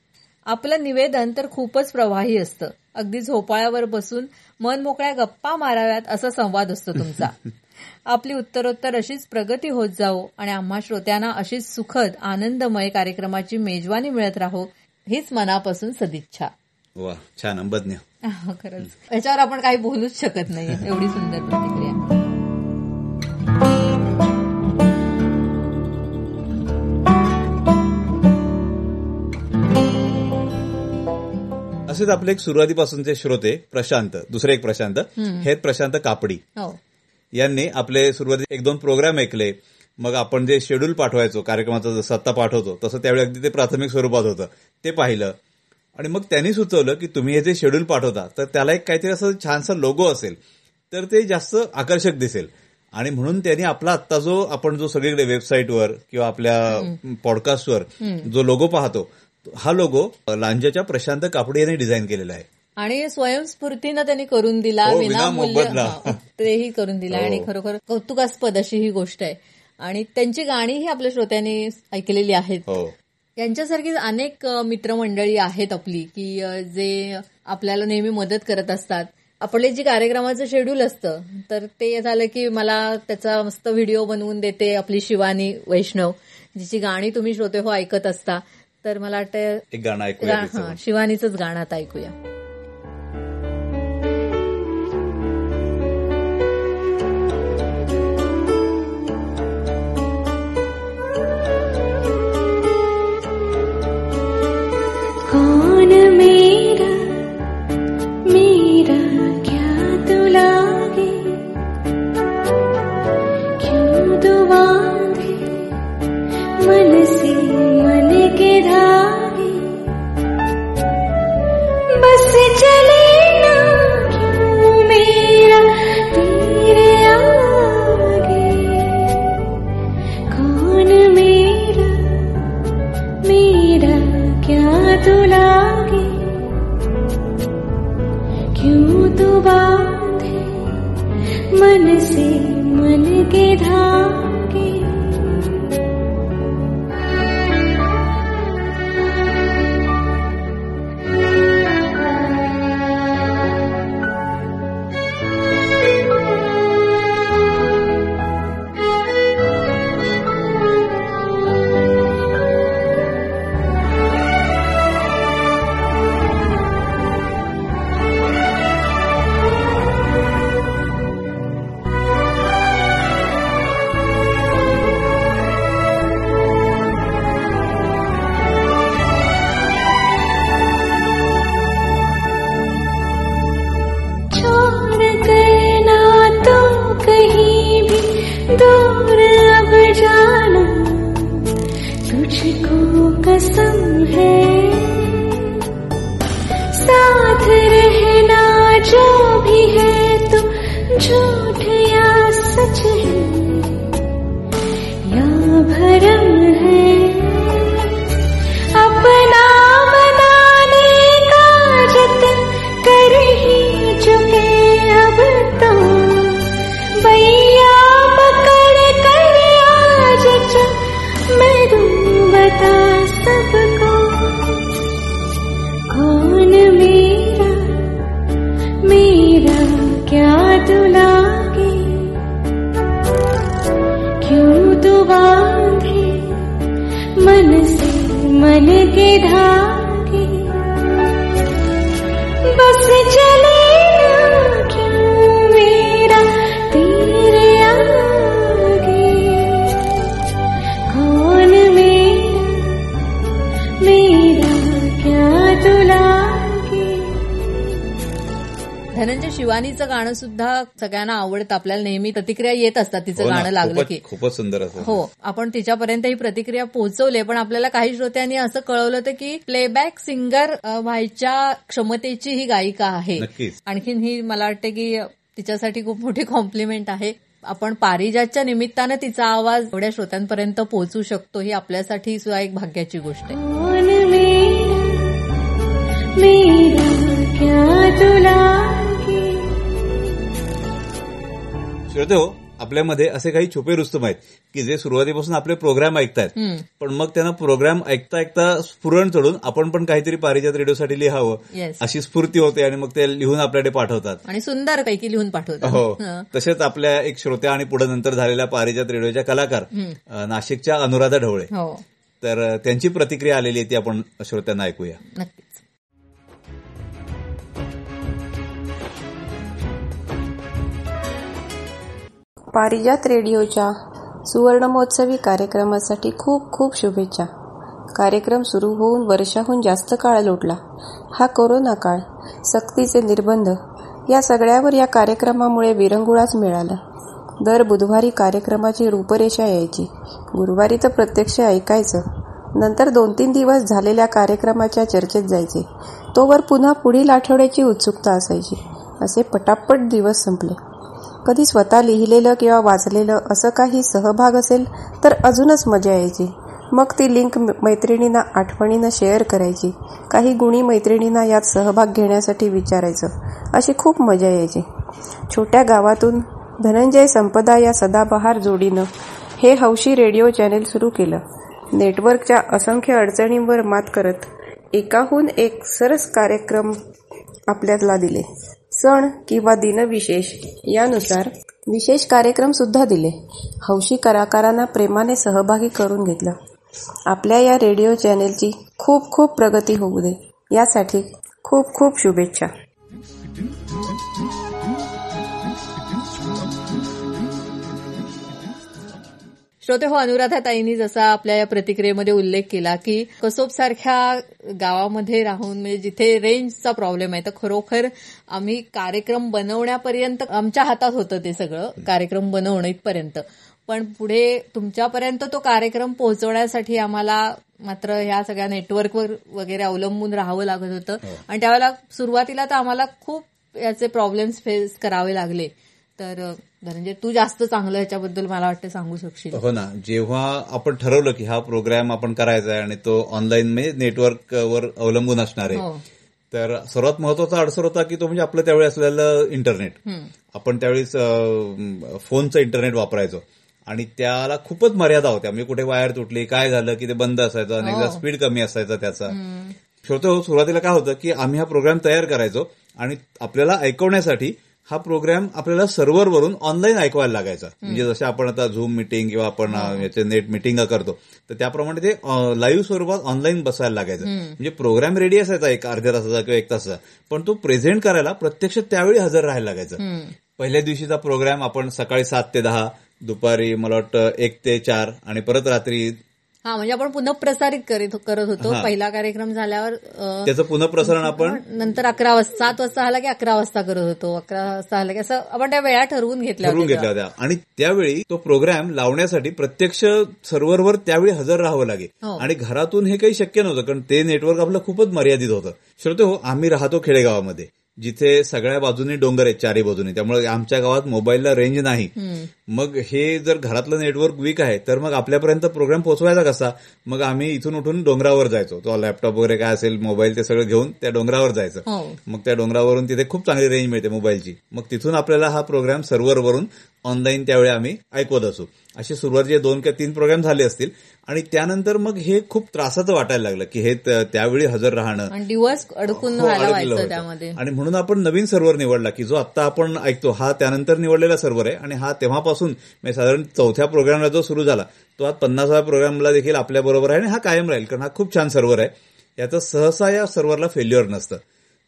आपलं निवेदन तर खूपच प्रवाही असतं. अगदी झोपाळ्यावर बसून मन मोकळ्या गप्पा माराव्यात असा संवाद असतो तुमचा. *laughs* आपली उत्तरोत्तर अशीच प्रगती होत जाओ आणि आम्हा श्रोत्यांना अशीच सुखद आनंदमय कार्यक्रमाची मेजवानी मिळत राहो हीच मनापासून सदिच्छा. वा छान अंबज्ञ. खरंच. याच्यावर आपण काही बोलूच शकत नाही एवढी सुंदर प्रतिक्रिया. असेच आपले एक सुरुवातीपासूनचे श्रोते प्रशांत दुसरे एक प्रशांत हे प्रशांत कापडी. हो. यांनी आपले सुरुवाती एक दोन प्रोग्राम ऐकले. मग आपण जे शेड्यूल पाठवायचो कार्यक्रमाचा जसं आत्ता पाठवतो तसं त्यावेळी अगदी ते प्राथमिक स्वरूपात होतं. ते पाहिलं. आणि मग त्यांनी सुचवलं की तुम्ही हे जे शेड्यूल पाठवता तर त्याला एक काहीतरी असं छानसा लोगो असेल. तर ते जास्त आकर्षक दिसेल. आणि म्हणून त्यांनी आपला आत्ता जो आपण जो सगळीकडे वेबसाईटवर किंवा आपल्या पॉडकास्टवर जो लोगो पाहतो हा लोगो लांजाच्या प्रशांत कापडे यांनी डिझाईन केलेला आहे. आणि स्वयंस्फूर्तीनं त्यांनी करून दिला हो, विनामूल्य. हा, तेही करून दिला. हो. आणि खरोखर कौतुकास्पद अशी ही गोष्ट आहे. आणि त्यांची गाणीही आपल्या श्रोत्यांनी ऐकलेली आहेत. हो. यांच्यासारखी अनेक मित्रमंडळी आहेत आपली की जे आपल्याला नेहमी मदत करत असतात. आपले जे कार्यक्रमाचं शेड्यूल असतं तर ते झालं की मला त्याचा मस्त व्हिडिओ बनवून देते आपली शिवानी वैष्णव जिची गाणी तुम्ही श्रोते हो ऐकत असता. तर मला वाटतं शिवानीचंच गाणं आता ऐकूया. मन के शिवानीचं गाणं सुद्धा सगळ्यांना आवडतं. आपल्याला नेहमी प्रतिक्रिया येत असतात तिचं हो गाणं लागलं की. खूपच सुंदर हो आपण तिच्यापर्यंत ही प्रतिक्रिया पोहोचवली पण आपल्याला काही श्रोत्यांनी असं कळवलं होतं की प्लेबॅक सिंगर व्हायच्या क्षमतेची ही गायिका आहे. नक्कीच. आणखीन ही मला वाटतं की तिच्यासाठी खूप मोठी कॉम्प्लिमेंट आहे. आपण पारिजातच्या निमित्तानं तिचा आवाज एवढ्या श्रोत्यांपर्यंत पोहोचू शकतो. ही आपल्यासाठी सुद्धा एक भाग्याची गोष्ट आहे. कौन श्रोते हो आपल्यामध्ये असे काही छुपे रुस्तम आहेत की जे सुरुवातीपासून आपले प्रोग्राम ऐकतायत. पण मग त्यांना प्रोग्राम ऐकता ऐकता स्फुरण चढून आपण पण काहीतरी पारिजात रेडिओसाठी लिहावं. अशी स्फूर्ती होते आणि मग ते लिहून आपल्याकडे पाठवतात. आणि सुंदर पैकी लिहून पाठवतात. हो. तसेच आपल्या एक श्रोत्या आणि पुढे नंतर झालेल्या पारिजात रेडिओच्या कलाकार नाशिकच्या अनुराधा ढवळे. हो. तर त्यांची प्रतिक्रिया आलेली आहे ती आपण श्रोत्यांना ऐकूया. नक्कीच. पारिजात रेडिओच्या सुवर्णमहोत्सवी कार्यक्रमासाठी खूप खूप शुभेच्छा. कार्यक्रम सुरू होऊन वर्षाहून जास्त काळ लोटला. हा कोरोना काळ सक्तीचे निर्बंध या सगळ्यावर या कार्यक्रमामुळे विरंगुळाच मिळाला. दर बुधवारी कार्यक्रमाची रूपरेषा यायची. गुरुवारी तर प्रत्यक्ष ऐकायचं. नंतर दोन तीन दिवस झालेल्या कार्यक्रमाच्या चर्चेत जायचे. तोवर पुन्हा पुढील आठवड्याची उत्सुकता असायची. असे पटापट दिवस संपले. कधी स्वतः लिहिलेलं किंवा वाचलेलं असं काही सहभाग असेल तर अजूनच मजा यायची. मग ती लिंक मैत्रिणींना आठवणीनं शेअर करायची. काही गुणी मैत्रिणींना यात सहभाग घेण्यासाठी विचारायचं. अशी खूप मजा यायची. छोट्या गावातून धनंजय संपदा या सदाबहार जोडीनं हे हौशी रेडिओ चॅनेल सुरू केलं. नेटवर्कच्या असंख्य अडचणींवर मात करत एकाहून एक सरस कार्यक्रम आपल्याला दिले. सण किंवा दिनविशेष यानुसार विशेष कार्यक्रम सुद्धा दिले. हौशी कलाकारांना प्रेमाने सहभागी करून घेतलं. आपल्या या रेडिओ चॅनेलची खूप खूप प्रगती होऊ दे. यासाठी खूप खूप शुभेच्छा. श्रोते हो अनुराधा ताईंनी जसा आपल्या या प्रतिक्रियेमध्ये उल्लेख केला की कसोब सारख्या गावामध्ये राहून म्हणजे जिथे रेंजचा प्रॉब्लेम आहे तर खरोखर आम्ही कार्यक्रम बनवण्यापर्यंत आमच्या हातात होतं ते सगळं कार्यक्रम बनवणं इथपर्यंत. पण पुढे तुमच्यापर्यंत तो कार्यक्रम पोहोचवण्यासाठी आम्हाला मात्र ह्या सगळ्या नेटवर्कवर वगैरे अवलंबून राहावं लागत होतं. आणि त्यावेळेला सुरुवातीला तर आम्हाला खूप याचे प्रॉब्लेम्स फेस करावे लागले. तर धनंजय तू जास्त चांगलं ह्याच्याबद्दल मला वाटतं सांगू शकशील. हो ना. जेव्हा आपण ठरवलं की हा प्रोग्राम आपण करायचा आहे आणि तो ऑनलाईन म्हणजे नेटवर्कवर अवलंबून असणार हो. आहे तर सर्वात महत्त्वाचा अडसर होता की तो म्हणजे आपलं त्यावेळी असलेलं इंटरनेट. आपण त्यावेळेस अं, फोनचं इंटरनेट वापरायचो. आणि त्याला खूपच मर्यादा होत्या. म्हणजे कुठे वायर तुटली काय झालं की ते बंद असायचं अनेकदा हो. स्पीड कमी असायचा त्याचा. श्रोते हो सुरुवातीला काय होतं की आम्ही हा प्रोग्राम तयार करायचो आणि आपल्याला ऐकवण्यासाठी हा प्रोग्राम आपल्याला सर्व्हरवरून ऑनलाईन ऐकवायला लागायचा. म्हणजे जसं आपण आता झूम मिटिंग किंवा आपण याचे नेट मिटिंग करतो तर त्याप्रमाणे ते लाईव्ह स्वरूपात ऑनलाईन बसायला लागायचं. म्हणजे प्रोग्राम रेडी असायचा एक अर्ध्या तासाचा किंवा एक तासाचा. पण तो प्रेझेंट करायला प्रत्यक्ष त्यावेळी हजर राहायला लागायचं. पहिल्या दिवशीचा प्रोग्राम आपण सकाळी सात ते दहा दुपारी मला वाटतं एक ते चार आणि परत रात्री हा म्हणजे आपण पुन्हा प्रसारित करीत करत होतो. पहिला कार्यक्रम झाल्यावर त्याचं पुनःप्रसारण आपण नंतर अकरा वाजता सात वाजता आला की अकरा वाजता करत होतो. अकरा वाजता आला की असं आपण त्या वेळा ठरवून घेतल्या ठरवून घेतल्या होत्या. आणि त्यावेळी तो प्रोग्राम लावण्यासाठी प्रत्यक्ष सर्व्हरवर त्यावेळी हजर राहावं लागे हो. आणि घरातून हे काही शक्य नव्हतं कारण ते नेटवर्क आपलं खूपच मर्यादित होतं. श्रोते हो आम्ही राहतो खेडेगावामध्ये. जिथे सगळ्या बाजूनी डोंगर आहेत चारी बाजूनी. त्यामुळे आमच्या गावात मोबाईलला रेंज नाही. मग हे जर घरातलं नेटवर्क वीक आहे तर मग आपल्यापर्यंत प्रोग्राम पोहोचवायचा कसा? मग आम्ही इथून उठून डोंगरावर जायचो. तो लॅपटॉप वगैरे काय असेल मोबाईल ते सगळं घेऊन त्या डोंगरावर जायचं. हो. मग त्या डोंगरावरून तिथे खूप चांगली रेंज मिळते मोबाईलची मग तिथून आपल्याला हा प्रोग्राम सर्व्हरवरून ऑनलाईन त्यावेळी आम्ही ऐकवत असू. असे सुरुवातीचे दोन किंवा तीन प्रोग्राम झाले असतील आणि त्यानंतर मग हे खूप त्रासाचं वाटायला लागलं की हे त्यावेळी हजर राहणं. दिवस अडकून हो, आणि म्हणून आपण नवीन सर्व्हर निवडला की जो आत्ता आपण ऐकतो हा त्यानंतर निवडलेला सर्व्हर आहे आणि हा तेव्हापासून म्हणजे साधारण चौथ्या प्रोग्रामला जो सुरू झाला तो आज पन्नासाव्या प्रोग्रामला देखील आपल्याबरोबर आहे आणि हा कायम राहील कारण हा खूप छान सर्व्हर आहे. याचं सहसा या सर्व्हरला फेल्युअर नसतं.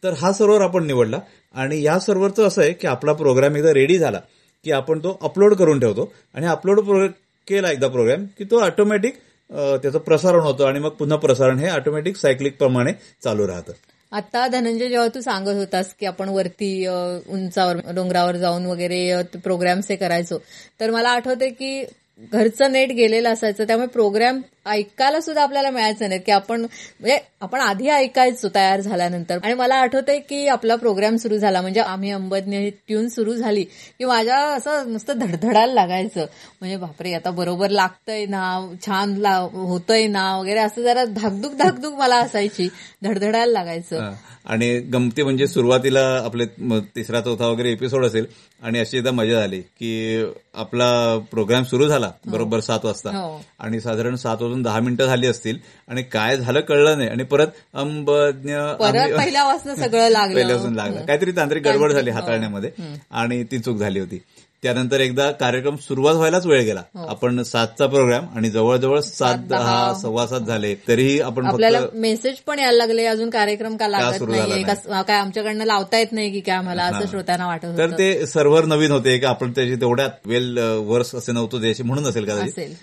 तर हा सर्व्हर आपण निवडला आणि या सर्व्हरचं असं आहे की आपला प्रोग्राम एकदा रेडी झाला की आपण तो अपलोड करून ठेवतो आणि अपलोड केला एकदा प्रोग्राम की तो ऑटोमॅटिक त्याचं प्रसारण होतं आणि मग पुन्हा प्रसारण हे ऑटोमॅटिक सायक्लिक प्रमाणे चालू राहतं. आता धनंजय जेव्हा तू सांगत होतास की आपण वरती उंचावर डोंगरावर जाऊन वगैरे प्रोग्राम्स हे करायचो तर मला आठवतंय की घरचं नेट गेलेलं असायचं त्यामुळे प्रोग्राम ऐकायला सुद्धा आपल्याला मिळायचं नाही की आपण म्हणजे आपण आधी ऐकायचो तयार झाल्यानंतर. आणि मला आठवतंय की आपला प्रोग्राम सुरू झाला म्हणजे आम्ही अंबदने ट्यून सुरू झाली की माझ्या असं नुसतं धडधडायला लागायचं. म्हणजे बापरे आता बरोबर लागतंय ना छान होतंय ना वगैरे असं जरा धाकधूक धाकधूक मला असायची धडधडायला लागायचं. हा. आणि गमती म्हणजे सुरुवातीला आपले तिसरा चौथा वगैरे एपिसोड असेल आणि अशी एकदा मजा झाली की आपला प्रोग्राम सुरू झाला बरोबर सात वाजता. हो. आणि साधारण सात वाजून दहा मिनिटं झाली असतील आणि काय झालं कळलं नाही. आणि परत अंबज्ञ पहिल्यापासून सगळं लागलं. *laughs* पहिल्यापासून लागलं. काहीतरी तांत्रिक गडबड झाली हाताळण्यामध्ये आणि ती चूक झाली होती. त्यानंतर एकदा कार्यक्रम सुरुवात व्हायलाच वेळ गेला. आपण सातचा प्रोग्राम आणि जवळजवळ सात दहा सव्वा सात झाले. तरीही आपण आपल्याला मेसेज पण यायला लागले अजून कार्यक्रम का लागत नाही? का- काय आमच्याकडनं लावता येत नाही की काय आम्हाला? असं श्रोत्यांना वाटत तर ते सर्व्हर नवीन होते का आपण त्याची तेवढ्यात वेल वर्स असे नव्हतो द्यायचे म्हणून असेल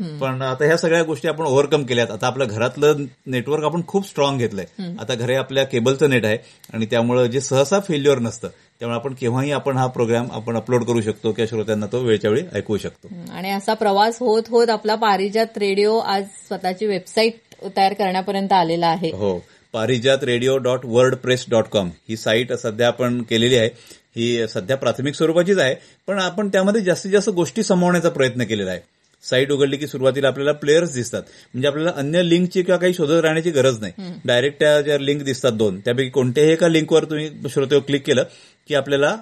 हम्म. पण आता ह्या सगळ्या गोष्टी आपण ओव्हरकम केल्यात. आता आपल्या घरातलं नेटवर्क आपण खूप स्ट्रॉंग घेतलंय. आता घरी आपल्या केबलचं नेट आहे आणि त्यामुळे जे सहसा फेल्युअर नसतं त्यामुळे आपण केव्हाही आपण हा प्रोग्राम आपण अपलोड करू शकतो किंवा श्रोत्यांना तो वेळच्या वेळी ऐकवू शकतो. आणि असा प्रवास होत होत आपला पारिजात रेडिओ आज स्वतःची वेबसाईट तयार करण्यापर्यंत आलेला आहे. हो. Parijat radio dot WordPress dot com ही साईट सध्या आपण केलेली आहे. ही सध्या प्राथमिक स्वरूपाचीच आहे. पण आपण त्यामध्ये जास्तीत जास्त गोष्टी समवण्याचा प्रयत्न केलेला आहे. साईट उघडली की सुरुवातीला आपल्याला प्लेयर्स दिसतात. म्हणजे आपल्याला अन्य लिंकची किंवा काही शोधत राहण्याची गरज नाही. डायरेक्ट त्या ज्या लिंक दिसतात दोन त्यापैकी कोणत्याही एका लिंकवर तुम्ही श्रोते क्लिक केलं की आपल्याला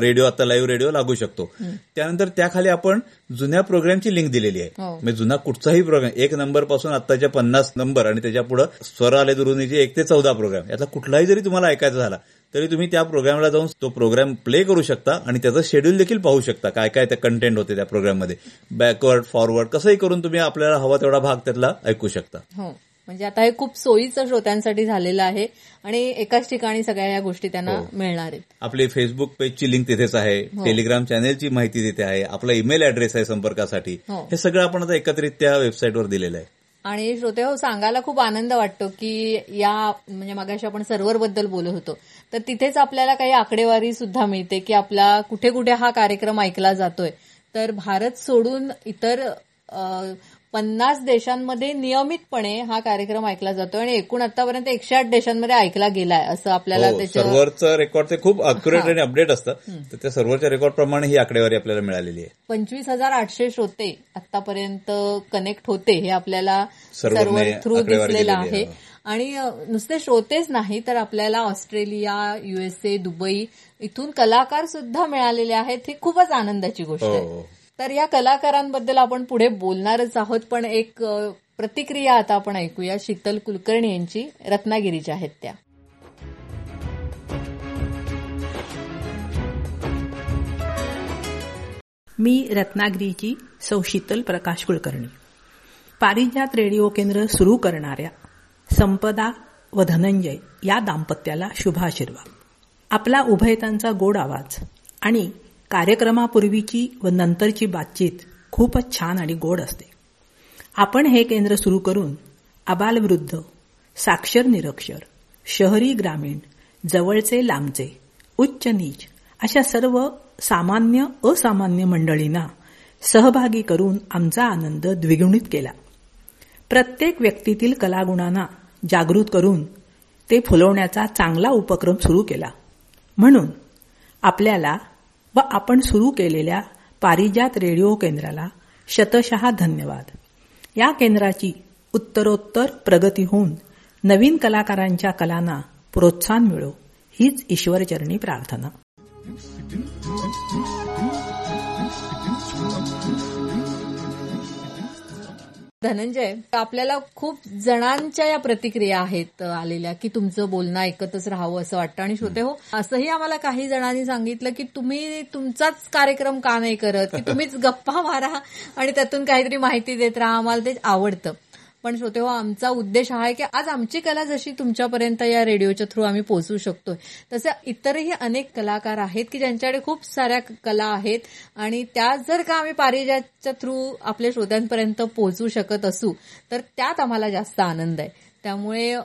रेडिओ आता लाईव्ह रेडिओ लागू शकतो. त्यानंतर त्याखाली आपण जुन्या प्रोग्रामची लिंक दिलेली आहे. हो. म्हणजे जुना कुठचाही प्रोग्राम एक नंबरपासून आत्ताच्या पन्नास नंबर आणि त्याच्या पुढे स्वर आले दुरुनीचे एक ते चौदा प्रोग्राम यातला कुठलाही जरी तुम्हाला ऐकायचा झाला तरी तुम्ही त्या प्रोग्रामला जाऊन तो प्रोग्राम प्ले करू शकता आणि त्याचं शेड्यूल देखील पाहू शकता काय काय त्या कंटेंट होते त्या प्रोग्राममध्ये. बॅकवर्ड फॉरवर्ड कसंही करून तुम्ही आपल्याला हवा तेवढा भाग त्यातला ऐकू शकता. हो. म्हणजे आता हे खूप सोयीचं श्रोत्यांसाठी झालेलं आहे आणि एकाच ठिकाणी सगळ्या या गोष्टी त्यांना हो. मिळणार आहेत. आपली फेसबुक पेजची लिंक तिथेच आहे. टेलिग्राम चॅनेलची माहिती तिथे आहे. आपला ईमेल ऍड्रेस आहे संपर्कासाठी. हो. हे सगळं आपण आता एकत्रित त्या वेबसाईटवर दिलेलं आहे. आणि श्रोते हो सांगायला खूप आनंद वाटतो की या म्हणजे मागाशी आपण सर्व्हरबद्दल बोलत होतो. तर तिथेच आपल्याला काही आकडेवारी सुद्धा मिळते की आपला कुठे कुठे हा कार्यक्रम ऐकला जातोय. तर भारत सोडून इतर पन्नास देशांमध्ये नियमितपणे हा कार्यक्रम ऐकला जातोय आणि एकूण आतापर्यंत एकशे आठ देशांमध्ये ऐकला गेलाय असं आपल्याला हो, सर्व्हरचं रेकॉर्ड ते खूप अक्युरेट आणि अपडेट असतं. तर त्या सर्व्हरच्या रेकॉर्ड प्रमाणे ही आकडेवारी आपल्याला मिळालेली आहे. पंचवीस हजार आठशे श्रोते आतापर्यंत कनेक्ट होते हे आपल्याला सर्व्हर थ्रू दिसलेलं आहे. आणि नुसते श्रोतेच नाही तर आपल्याला ऑस्ट्रेलिया युएसए दुबई इथून कलाकार सुद्धा मिळालेले आहेत. ही खूपच आनंदाची गोष्ट हो, आहे हो. तर या कलाकारांबद्दल आपण पुढे बोलणारच आहोत पण एक प्रतिक्रिया आता आपण ऐकूया. शीतल कुलकर्णी यांची रत्नागिरीच्या आहेत त्या. मी रत्नागिरीची सौ शीतल प्रकाश कुलकर्णी. पारिजात रेडिओ केंद्र सुरू करणाऱ्या संपदा व धनंजय या दाम्पत्याला शुभाशीर्वाद. आपला उभयतांचा गोड आवाज आणि कार्यक्रमापूर्वीची व नंतरची बातचीत खूपच छान आणि गोड असते. आपण हे केंद्र सुरू करून अबालवृद्ध साक्षर निरक्षर शहरी ग्रामीण जवळचे लांबचे उच्च नीच अशा सर्व सामान्य असामान्य मंडळींना सहभागी करून आमचा आनंद द्विगुणित केला. प्रत्येक व्यक्तीतील कलागुणांना जागृत करून ते फुलवण्याचा चांगला उपक्रम सुरू केला. म्हणून आपल्याला व आपण सुरू केलेल्या पारिजात रेडिओ केंद्राला शतशः धन्यवाद. या केंद्राची उत्तरोत्तर प्रगती होऊन नवीन कलाकारांच्या कलांना प्रोत्साहन मिळो हीच ईश्वरचरणी प्रार्थना. धनंजय आपल्याला खूप जणांच्या या प्रतिक्रिया आहेत आलेल्या की तुमचं बोलणं ऐकतच राहावं असं वाटतं. आणि श्रोते हो असंही आम्हाला काही जणांनी सांगितलं की तुम्ही तुमचाच कार्यक्रम का नाही करत? की *laughs* तुम्हीच गप्पा मारा आणि त्यातून काहीतरी माहिती देत राहा. आम्हाला ते आवडतं. पण श्रोते हो आमचा उद्देश हा आहे की आज आमची कला जशी तुमच्यापर्यंत या रेडिओच्या थ्रू आम्ही पोहोचू शकतोय तसे इतरही अनेक कलाकार आहेत की ज्यांच्याकडे खूप साऱ्या कला आहेत आणि त्या जर का आम्ही पारिजातच्या थ्रू आपल्या श्रोत्यांपर्यंत पोहोचू शकत असू तर त्यात आम्हाला जास्त आनंद आहे. त्यामुळे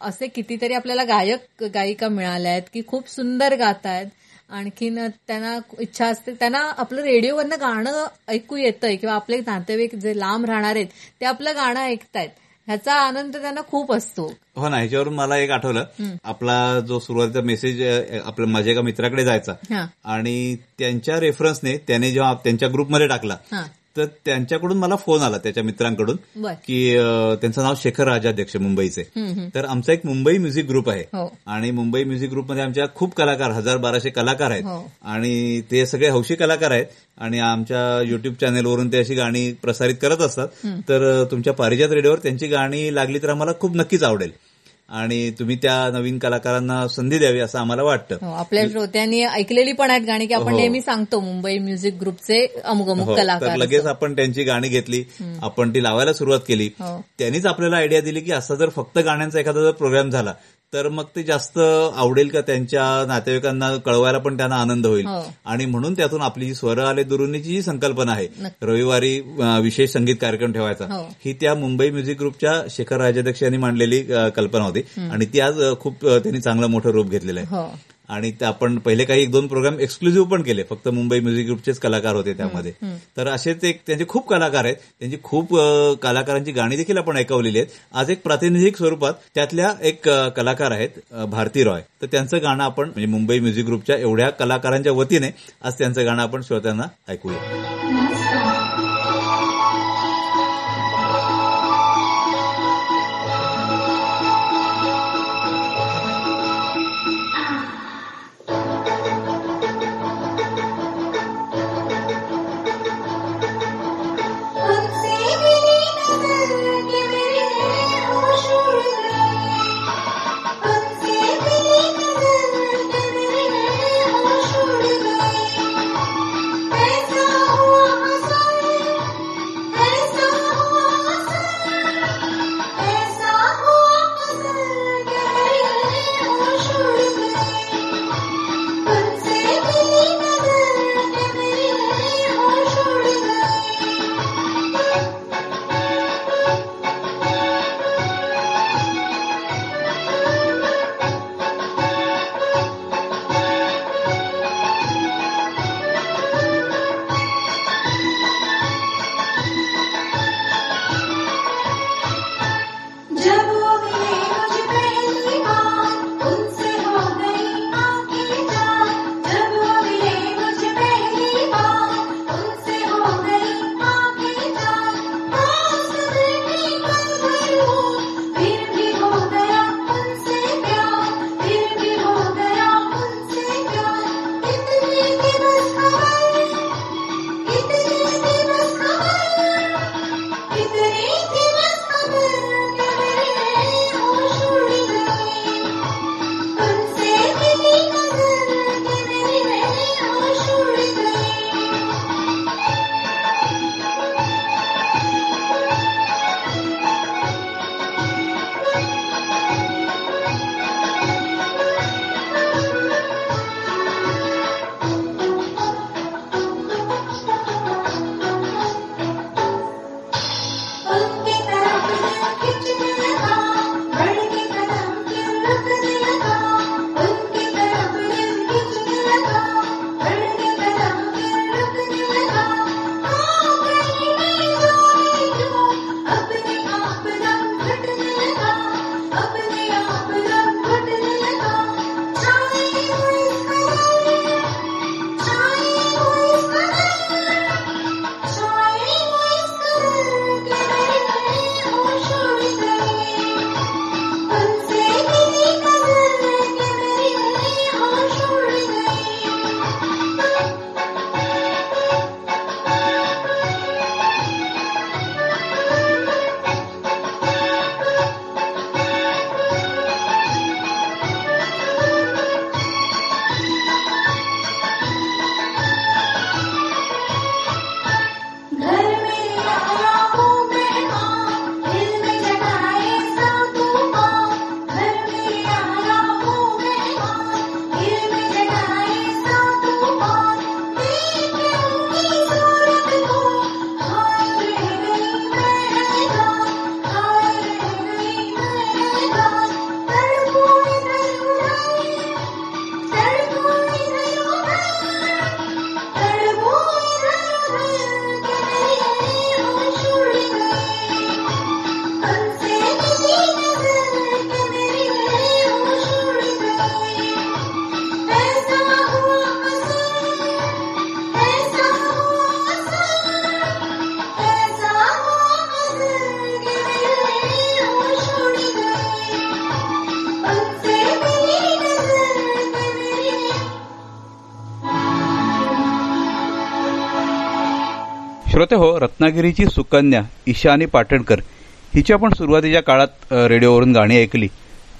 असे कितीतरी आपल्याला गायक गायिका मिळाल्या आहेत की खूप सुंदर गात आहेत आणखीन त्यांना इच्छा असते त्यांना आपलं रेडिओवरनं गाणं ऐकू येतंय किंवा आपले नातेवाईक जे लांब राहणार आहेत ते आपलं गाणं ऐकतायत. ह्याचा आनंद त्यांना खूप असतो. हो ना ह्याच्यावरून मला एक आठवलं. आपला जो सुरुवातीचा मेसेज आपल्या माझ्या एका मित्राकडे जायचा आणि त्यांच्या रेफरन्सने त्याने जेव्हा त्यांच्या ग्रुपमध्ये टाकला तर त्यांच्याकडून मला फोन आला त्याच्या मित्रांकडून की त्यांचं नाव शेखर राजाध्यक्ष मुंबईचे. तर आमचा एक मुंबई म्युझिक ग्रुप आहे. हो. आणि मुंबई म्युझिक ग्रुपमध्ये आमच्या खूप कलाकार हजार बाराशे कलाकार आहेत. हो. आणि ते सगळे हौशी कलाकार आहेत. आणि आमच्या युट्यूब चॅनेलवरून ते अशी गाणी प्रसारित करत असतात. तर तुमच्या पारिजात रेडिओवर त्यांची गाणी लागली तर आम्हाला खूप नक्कीच आवडेल. आणि तुम्ही त्या नवीन कलाकारांना संधी द्यावी असं आम्हाला वाटतं हो आपल्या श्रोत्यांनी ऐकलेली पण आहेत गाणी की आपण हो. नेहमी सांगतो मुंबई म्युझिक ग्रुपचे अमुक अमुक हो, कलाकार लगेच. आपण त्यांची गाणी घेतली आपण ती लावायला सुरुवात केली. त्यांनीच आपल्याला आयडिया दिली की असा जर फक्त गाण्यांचा एखादा जर प्रोग्राम झाला तर मग ते जास्त आवडेल का त्यांच्या नातेवाईकांना कळवायला पण त्यांना आनंद होईल हो. आणि म्हणून त्यातून आपली जी स्वर आले दुरुनीची जी संकल्पना आहे. रविवारी विशेष संगीत कार्यक्रम ठेवायचा हो. ही त्या मुंबई म्युझिक ग्रुपच्या शेखर राजाध्यक्ष यांनी मांडलेली कल्पना होती आणि ती आज खूप त्यांनी चांगलं मोठं रूप घेतलेलं आहे हो आणि ते आपण पहिले काही एक दोन प्रोग्राम एक्सक्लुझिव्ह पण केले. फक्त मुंबई म्युझिक ग्रुपचेच कलाकार होते त्यामध्ये. तर असेच एक त्यांचे खूप कलाकार आहेत. त्यांची खूप कलाकारांची गाणी देखील आपण ऐकवलेली आहेत. आज एक प्रातिनिधिक स्वरूपात त्यातल्या एक कलाकार आहेत भारती रॉय. तर त्यांचं गाणं आपण म्हणजे मुंबई म्युझिक ग्रुपच्या एवढ्या कलाकारांच्या वतीने आज त्यांचं गाणं आपण श्रोत्यांना ऐकूया. रत्नागिरीची सुकन्या ईशानी पाटणकर हिच्या आपण सुरुवातीच्या काळात रेडिओवरून गाणी ऐकली.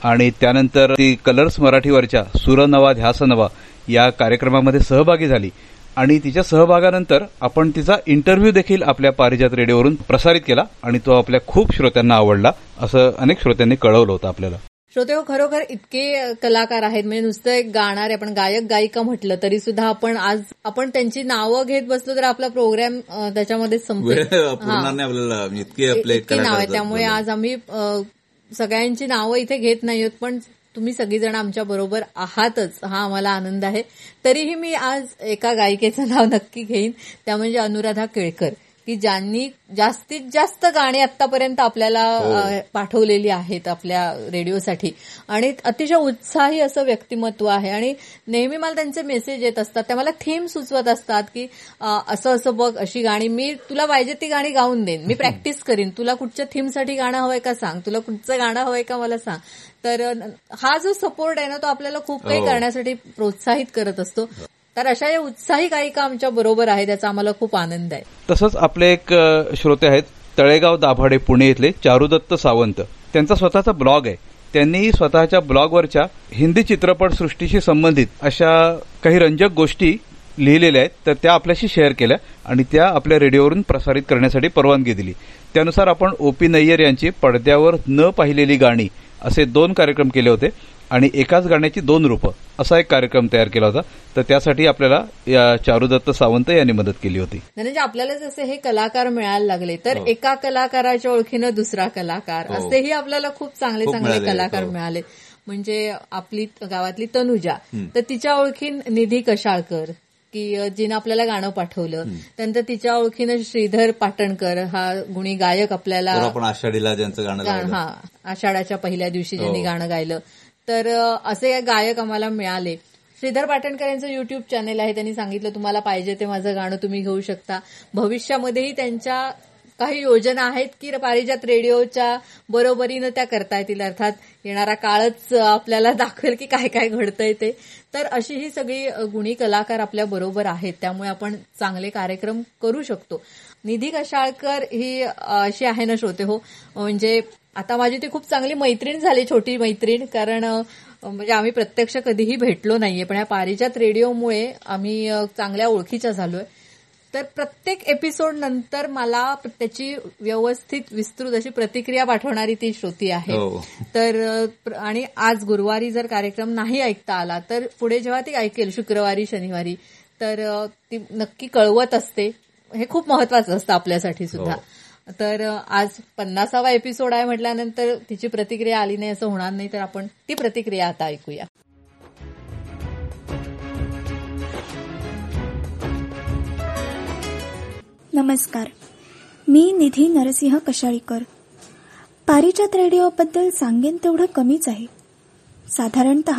आणि त्यानंतर ती कलर्स मराठीवरच्या सुरनवा ध्यासनवा ध्यास नवा या कार्यक्रमामध्ये सहभागी झाली. आणि तिच्या सहभागानंतर आपण तिचा इंटरव्ह्यू देखील आपल्या पारिजात रेडिओवरून प्रसारित केला आणि तो आपल्या खूप श्रोत्यांना आवडला असं अनेक श्रोत्यांनी कळवलं होतं आपल्याला. श्रोते हो खरोखर इतके कलाकार आहेत. म्हणजे नुसतं एक गाणारे आपण गायक गायिका म्हटलं तरी सुद्धा आपण आज आपण त्यांची नावं घेत बसलो तर आपला प्रोग्राम त्याच्यामध्ये आपल्याला इतके इतकी नाव आहे त्यामुळे. आज आम्ही सगळ्यांची नावं इथे घेत नाही आहोत पण तुम्ही सगळीजण आमच्या बरोबर आहातच. हा आम्हाला आनंद आहे. तरीही मी आज एका गायिकेचं नाव नक्की घेईन. त्या म्हणजे अनुराधा केळकर. की ज्यांनी जास्तीत जास्त गाणी आतापर्यंत आपल्याला अ, पाठवलेली आहेत आपल्या रेडिओसाठी. आणि अतिशय उत्साही असं व्यक्तिमत्व आहे. आणि नेहमी मला त्यांचे मेसेज येत असतात. त्या मला थीम सुचवत असतात की असं असं बघ अशी गाणी. मी तुला पाहिजे ती गाणी गाऊन देईन. मी प्रॅक्टिस करीन. तुला कुठच्या थीमसाठी गाणं हवंय का सांग? तुला कुठचं गाणं हवंय का मला सांग? तर हा जो सपोर्ट आहे ना तो आपल्याला खूप काही हो. करण्यासाठी प्रोत्साहित करत असतो. तर अशा या उत्साही गायिका आमच्या बरोबर आहे त्याचा आम्हाला खूप आनंद आहे. तसंच आपले एक श्रोते आहेत तळेगाव दाभाडे पुणे इथले चारुदत्त सावंत. त्यांचा स्वतःचा ब्लॉग आहे. त्यांनी स्वतःच्या ब्लॉगवरच्या हिंदी चित्रपट सृष्टीशी संबंधित अशा काही रंजक गोष्टी लिहिलेल्या आहेत तर त्या आपल्याशी शेअर केल्या आणि त्या आपल्या रेडिओवरून प्रसारित करण्यासाठी परवानगी दिली. त्यानुसार आपण ओपी नय्यर यांची पडद्यावर न पाहिलेली गाणी असे दोन कार्यक्रम केले होते. आणि एकाच गाण्याची दोन रूपं असा एक कार्यक्रम तयार केला होता. तर त्यासाठी आपल्याला या चारुदत्त सावंत यांनी मदत केली होती. म्हणजे आपल्याला जसे हे कलाकार मिळायला लागले तर एका कलाकाराच्या ओळखीनं दुसरा कलाकार. हो. असेही आपल्याला खूप चांगले चांगले कलाकार हो. मिळाले. म्हणजे आपली गावातली तनुजा. तर तिच्या ओळखीन निधी कशाळकर की जिनं आपल्याला गाणं पाठवलं. त्यानंतर तिच्या ओळखीनं श्रीधर पाटणकर हा गुणी गायक आपल्याला आषाढीला ज्यांचं गाणं. हा आषाढाच्या पहिल्या दिवशी ज्यांनी हो. गाणं गायलं. तर असे गायक आम्हाला मिळाले. श्रीधर पाटणकर यांचं युट्यूब चॅनेल आहे. त्यांनी सांगितलं तुम्हाला पाहिजे ते माझं गाणं तुम्ही घेऊ शकता. भविष्यामध्येही त्यांच्या काही योजना आहेत की पारिजात रेडिओच्या बरोबरीनं त्या करता येतील. अर्थात येणारा काळच आपल्याला दाखवेल की काय काय घडतंय ते. तर अशी ही सगळी गुणी कलाकार आपल्या बरोबर आहेत. त्यामुळे आपण चांगले कार्यक्रम करू शकतो. निधी कशाळकर ही अशी आहे ना श्रोते हो. म्हणजे आता माझी ती खूप चांगली मैत्रीण झाली छोटी मैत्रीण कारण म्हणजे आम्ही प्रत्यक्ष कधीही भेटलो नाहीये पण या पारिजात रेडिओमुळे आम्ही चांगल्या ओळखीच्या झालोय. तर प्रत्येक एपिसोड नंतर मला त्याची व्यवस्थित विस्तृत अशी प्रतिक्रिया पाठवणारी ती श्रोती आहे. हो. तर आणि आज गुरुवारी जर कार्यक्रम नाही ऐकता आला तर पुढे जेव्हा ती ऐकेल शुक्रवारी शनिवारी तर ती नक्की कळवत असते. हे खूप महत्वाचं असतं आपल्यासाठी सुद्धा. तर आज पन्नासावा एपिसोड आहे म्हटल्यानंतर तिची प्रतिक्रिया आली नाही असं होणार नाही तर आपण ती प्रतिक्रिया आता ऐकूया. नमस्कार. मी निधी नरसिंह कशाळीकर. पारिजात रेडिओबद्दल सांगेन तेवढं कमीच आहे. साधारणत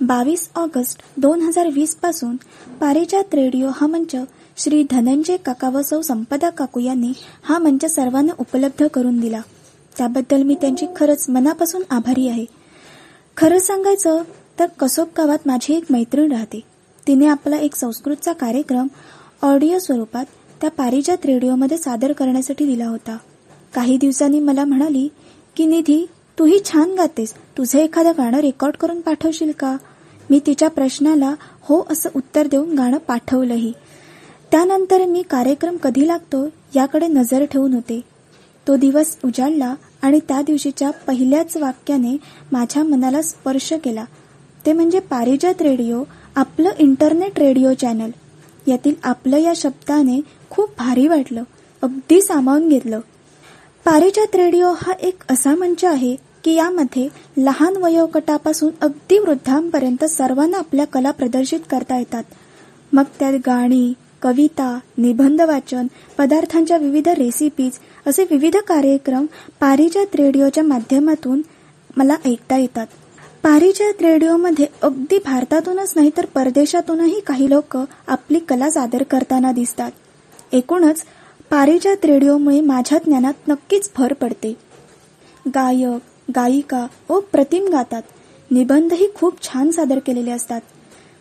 बावीस ऑगस्ट दोन हजार वीसपासून पारिजात रेडिओ हा मंच श्री धनंजय काका व सौ संपदा काकू यांनी हा मंच सर्वांना उपलब्ध करून दिला. त्याबद्दल मी त्यांची खरंच मनापासून आभारी आहे. खरं सांगायचं तर कसोब गावात माझी एक मैत्रीण राहते. तिने आपला एक संस्कृतचा कार्यक्रम ऑडिओ स्वरूपात त्या पारिजात रेडिओमध्ये सादर करण्यासाठी दिला होता. काही दिवसांनी मला म्हणाली की निधी तूही छान गातेस. तुझं एखादं गाणं रेकॉर्ड करून पाठवशील का? मी तिच्या प्रश्नाला हो असं उत्तर देऊन गाणं पाठवलंही. त्यानंतर मी कार्यक्रम कधी लागतो याकडे नजर ठेवून होते. तो दिवस उजाडला आणि त्या दिवशीच्या पहिल्याच वाक्याने माझ्या मनाला स्पर्श केला. ते म्हणजे पारिजात रेडिओ आपलं इंटरनेट रेडिओ चॅनल. यातील आपलं या शब्दाने खूप भारी वाटलं अगदी सामावून घेतलं. पारिजात रेडिओ हा एक असा मंच आहे की यामध्ये लहान वयोगटापासून अगदी वृद्धांपर्यंत सर्वांना आपल्या कला प्रदर्शित करता येतात. मग त्यात गाणी कविता निबंध वाचन पदार्थांच्या विविध रेसिपीज असे विविध कार्यक्रम पारिजात रेडिओच्या माध्यमातून मला ऐकता येतात. पारिजात रेडिओमध्ये अगदी भारतातूनच नाही तर परदेशातूनही काही लोक आपली कला सादर करताना दिसतात. एकूणच पारिजात रेडिओमुळे माझ्या ज्ञानात नक्कीच भर पडते. गायक गायिका व प्रतिम गातात निबंधही खूप छान सादर केलेले असतात.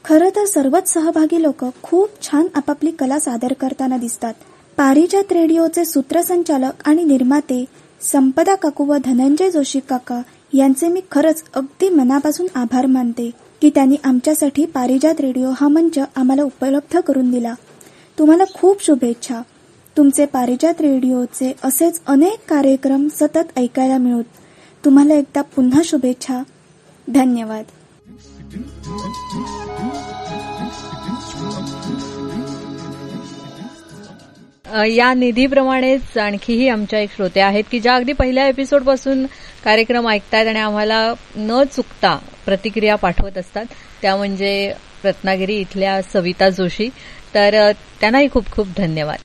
खरं तर सर्वच सहभागी लोक खूप छान आपापली कला सादर करताना दिसतात. पारिजात रेडिओचे सूत्रसंचालक आणि निर्माते संपदा काकू व धनंजय जोशी काका यांचे मी खरंच अगदी मनापासून आभार मानते की त्यांनी आमच्यासाठी पारिजात रेडिओ हा मंच आम्हाला उपलब्ध करून दिला. तुम्हाला खूप शुभेच्छा. तुमचे पारिजात रेडिओचे असेच अनेक कार्यक्रम सतत ऐकायला मिळत तुम्हाला एकदा पुन्हा शुभेच्छा. धन्यवाद. या निधीप्रमाणेच आणखीही आमच्या एक श्रोते आहेत की ज्या अगदी पहिल्या एपिसोडपासून कार्यक्रम ऐकतायत आणि आम्हाला न चुकता प्रतिक्रिया पाठवत असतात. त्या म्हणजे रत्नागिरी इथल्या सविता जोशी. तर त्यांनाही खूप खूप धन्यवाद.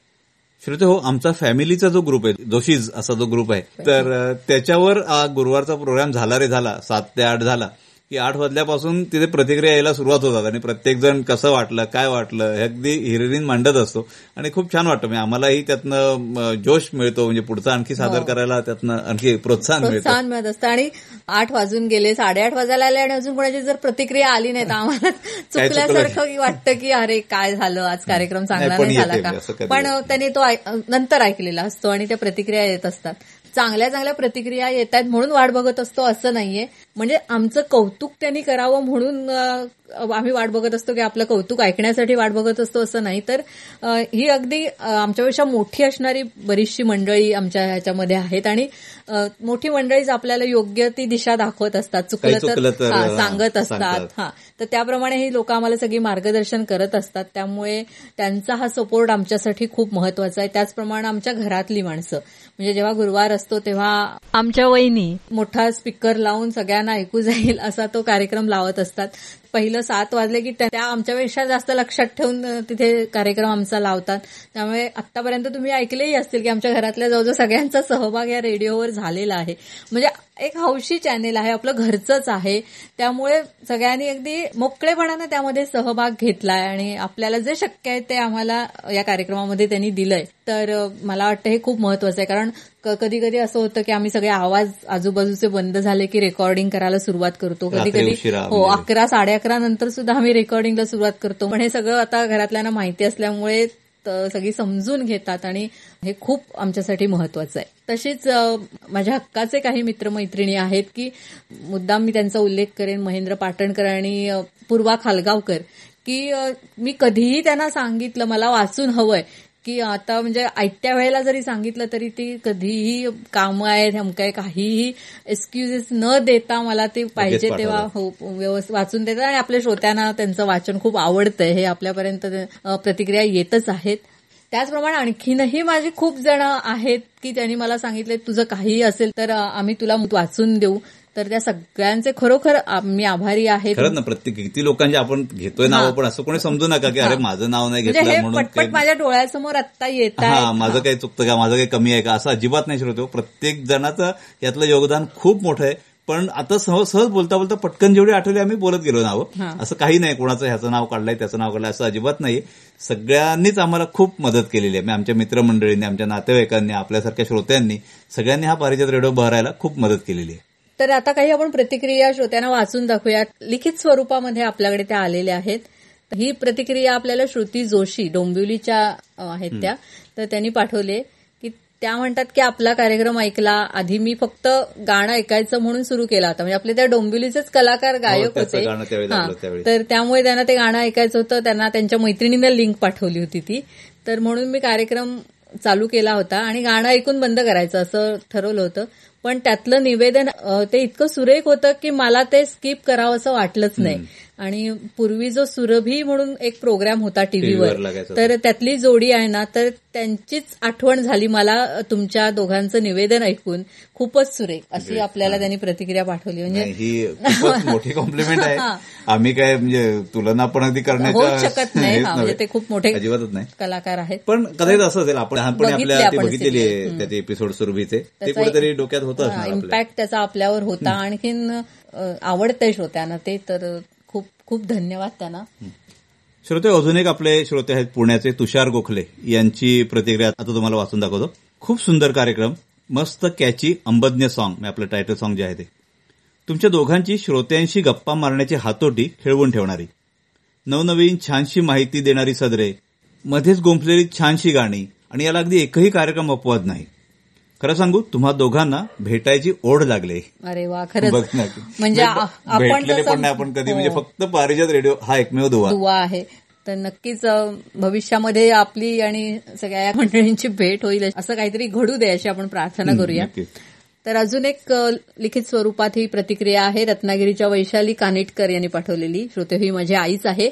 श्रोते हो आमचा फॅमिलीचा जो ग्रुप आहे जोशीज असा जो ग्रुप आहे तर त्याच्यावर गुरुवारचा प्रोग्राम झाला रे झाला. सात ते आठ झाला. की आठ वाजल्यापासून तिथे प्रतिक्रिया यायला सुरुवात होतात आणि प्रत्येक जण कसं वाटलं काय वाटलं हे अगदी हिरिरीन मांडत असतो. आणि खूप छान वाटतं. म्हणजे आम्हालाही त्यातनं जोश मिळतो. म्हणजे पुढचं आणखी सादर हो. करायला त्यातनं आणखी प्रोत्साहन मिळतं. प्रोत्साहन मिळत असतं. आणि आठ वाजून गेले साडेआठ वाजायला आले आणि अजून कोणाची जर प्रतिक्रिया आली नाही तर आम्हाला *laughs* चुकल्यासारखं की वाटतं की अरे काय झालं? आज कार्यक्रम चांगला नाही, झाला का? कधी पण. त्यांनी तो नंतर ऐकलेला असतो आणि त्या प्रतिक्रिया येत असतात. चांगल्या चांगल्या प्रतिक्रिया येत आहेत म्हणून वाट बघत असतो असं नाहीये. म्हणजे आमचं कौतुक त्यांनी करावं म्हणून आम्ही वाट बघत असतो की आपलं कौतुक ऐकण्यासाठी वाट बघत असतो असं नाही. तर ही अगदी आमच्यापेक्षा मोठी असणारी बरीचशी मंडळी आमच्या ह्याच्यामध्ये आहेत आणि मोठी मंडळीच आपल्याला योग्य ती दिशा दाखवत असतात. चुकलं तर सांगत असतात. हा. तर त्याप्रमाणे ही लोक आम्हाला सगळी मार्गदर्शन करत असतात. त्यामुळे त्यांचा हा सपोर्ट आमच्यासाठी खूप महत्त्वाचा आहे. त्याचप्रमाणे आमच्या घरातली माणसं. म्हणजे जेव्हा गुरुवार असतो तेव्हा आमच्या वहिनी. मोठा स्पीकर लावून सगळ्यांना ऐकू जाईल असा तो कार्यक्रम लावत असतात. पहिलं सात वाजले की त्या आमच्यापेक्षा जास्त लक्षात ठेवून तिथे कार्यक्रम आमचा लावतात. त्यामुळे आतापर्यंत तुम्ही ऐकलेही असतील की आमच्या घरातल्या जवळजवळ सगळ्यांचा सहभाग या रेडिओवर झालेला आहे. म्हणजे एक हौशी चॅनेल आहे आपलं घरचंच आहे. त्यामुळे सगळ्यांनी अगदी मोकळेपणानं त्यामध्ये सहभाग घेतलाय आणि आपल्याला जे शक्य आहे ते आम्हाला या कार्यक्रमामध्ये त्यांनी दिलंय. तर मला वाटतं हे खूप महत्वाचं आहे. कारण कधी कधी असं होतं की आम्ही सगळे आवाज आजूबाजूचे बंद झाले की रेकॉर्डिंग करायला सुरुवात करतो. कधी कधी हो. अकरा साडे अकरा नंतर सुद्धा आम्ही रेकॉर्डिंगला सुरुवात करतो. पण हे सगळं आता घरातल्यांना माहिती असल्यामुळे सगळी समजून घेतात आणि हे खूप आमच्यासाठी महत्वाचं आहे. तशीच माझ्या हक्काचे काही मित्रमैत्रिणी आहेत की मुद्दाम मी त्यांचा उल्लेख करेन महेंद्र पाटणकर आणि पूर्वा खालगावकर की मी कधीही त्यांना सांगितलं मला वाचून हवंय की आता म्हणजे आयत्या वेळेला जरी सांगितलं तरी ती कधीही कामं आहेत धमकाय काहीही एक्सक्युजेस न देता मला ते पाहिजे. तेव्हा हो व्यवस्थित वाचून देतात. आणि आपल्या श्रोत्यांना त्यांचं वाचन खूप आवडतंय. हे आपल्यापर्यंत प्रतिक्रिया येतच आहेत. त्याचप्रमाणे आणखीनही माझी खूप जण आहेत की त्यांनी मला सांगितले तुझं काहीही असेल तर आम्ही तुला वाचून देऊ. तर त्या सगळ्यांचे खरोखर मी आभारी आहे. खरंच ना प्रत्येक किती लोकांची आपण घेतोय नाव पण असं कोणी समजू नका की अरे माझं नाव नाही म्हणजे घेतलं हे म्हणून पटपट माझ्या डोळ्यासमोर आत्ता येत हा माझं काही चुकतं का माझं काही कमी आहे का असं अजिबात नाही श्रोतो प्रत्येक जणाचं यातलं योगदान खूप मोठं आहे. पण आता सहज सहज बोलता बोलता पटकन जेवढी आठवली आम्ही बोलत गेलो नावं. असं काही नाही कोणाचं ह्याचं नाव काढलंय त्याचं नाव काढलंय असं अजिबात नाही. सगळ्यांनीच आम्हाला खूप मदत केलेली आहे. आमच्या मित्रमंडळींनी आमच्या नातेवाईकांनी आपल्यासारख्या श्रोत्यांनी सगळ्यांनी हा पारिजात रेडिओ भरायला खूप मदत केलेली आहे. तर आता काही आपण प्रतिक्रिया श्रोत्यांना वाचून दाखवूयात. लिखित स्वरूपामध्ये आपल्याकडे त्या आलेल्या आहेत. ही प्रतिक्रिया आपल्याला श्रुती जोशी डोंबिवलीच्या आहेत त्या. तर त्यांनी पाठवले की त्या म्हणतात की आपला कार्यक्रम ऐकला आधी मी फक्त गाणं ऐकायचं म्हणून सुरू केला होता. म्हणजे आपले त्या डोंबिवलीचेच कलाकार गायक हो, होते. हा. तर त्यामुळे त्यांना ते गाणं ऐकायचं होतं. त्यांना त्यांच्या मैत्रिणीनं लिंक पाठवली होती ती. तर म्हणून मी कार्यक्रम चालू केला होता आणि गाणं ऐकून बंद करायचं असं ठरवलं होतं. पण त्यातलं निवेदन ते इतकं सुरेख होतं की मला ते स्किप करावं असं वाटलंच नाही. आणि पूर्वी जो सुरभी म्हणून एक प्रोग्राम होता टीव्हीवर तर त्यातली जोडी आहे ना तर त्यांचीच आठवण झाली मला तुमच्या दोघांचं निवेदन ऐकून. खूपच सुरेख. अशी आपल्याला त्यांनी प्रतिक्रिया पाठवली. म्हणजे ही *laughs* मोठी कॉम्प्लिमेंट आहे. आम्ही काय म्हणजे तुलना पण अगदी शकत नाही. म्हणजे. ते खूप मोठे अजिबातच नाही. कलाकार आहेत. पण कदाचित असं असेल आपण लहानपणी आपल्या बघितलेली आहे. त्याचे एपिसोड सुरभीचे. ते कुठेतरी डोक्यात. इम्पॅक्ट त्याचा आपल्यावर होता. आणखीन आवडतंय श्रोत्यांना ते तर खूप खूप धन्यवाद त्यांना. श्रोते अजून एक आपले श्रोते आहेत पुण्याचे तुषार गोखले. यांची प्रतिक्रिया आता तुम्हाला वाचून दाखवतो. खूप सुंदर कार्यक्रम. मस्त कॅची अंबज्ञ सॉन्ग म्हणजे आपलं टायटल सॉन्ग जे आहे ते. तुमच्या दोघांची श्रोत्यांशी गप्पा मारण्याची हातोटी खेळवून ठेवणारी. नवनवीन छानशी माहिती देणारी सदरे. मध्येच गुंफलेली छानशी गाणी. आणि याला अगदी एकही कार्यक्रम अपवाद नाही. खरं सांगू तुम्हा दोघांना भेटायची ओढ लागली. अरे वा खरंच. म्हणजे भेटलेले पण नाही आपण कधी. हो. म्हणजे फक्त पारिजात रेडिओ हा एकमेव दुवा. दुवा आहे. तर नक्कीच भविष्यामध्ये आपली आणि सगळ्या या मंडळींची भेट होईल. असं काहीतरी घडू दे अशी आपण प्रार्थना करूया. तर अजून एक लिखित स्वरूपात ही प्रतिक्रिया आहे. रत्नागिरीच्या वैशाली कानिटकर यांनी पाठवलेली. श्रोते ही माझी आईच आहे.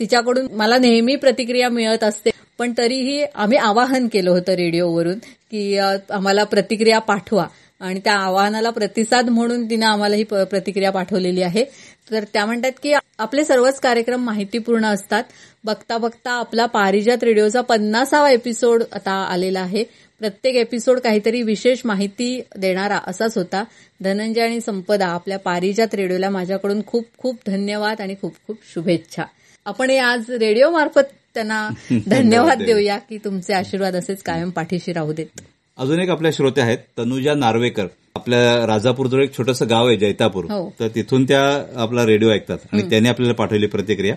तिच्याकडून मला नेहमी प्रतिक्रिया मिळत असते. पण तरीही आम्ही आवाहन केलं होतं रेडिओवरून की आम्हाला प्रतिक्रिया पाठवा. आणि त्या आवाहनाला प्रतिसाद म्हणून तिनं आम्हाला ही प्रतिक्रिया पाठवलेली आहे. तर त्या म्हणतात की आपले सर्वच कार्यक्रम माहितीपूर्ण असतात. बघता बघता आपला पारिजात रेडिओचा पन्नासावा एपिसोड आता आलेला आहे. प्रत्येक एपिसोड काहीतरी विशेष माहिती देणारा असाच होता. धनंजय आणि संपदा आपल्या पारिजात रेडिओला माझ्याकडून खूप खूप धन्यवाद आणि खूप खूप शुभेच्छा. आपण हे आज रेडिओ मार्फत त्यांना *laughs* धन्यवाद देऊया की तुमचे आशीर्वाद असेच कायम पाठीशी राहू देत. अजून एक आपल्या श्रोते आहेत तनुजा नार्वेकर. आपल्या राजापूरजवळ एक छोटंसं गाव आहे जैतापूर. हो. तर तिथून त्या आपला रेडिओ ऐकतात आणि त्यांनी आपल्याला पाठवली प्रतिक्रिया.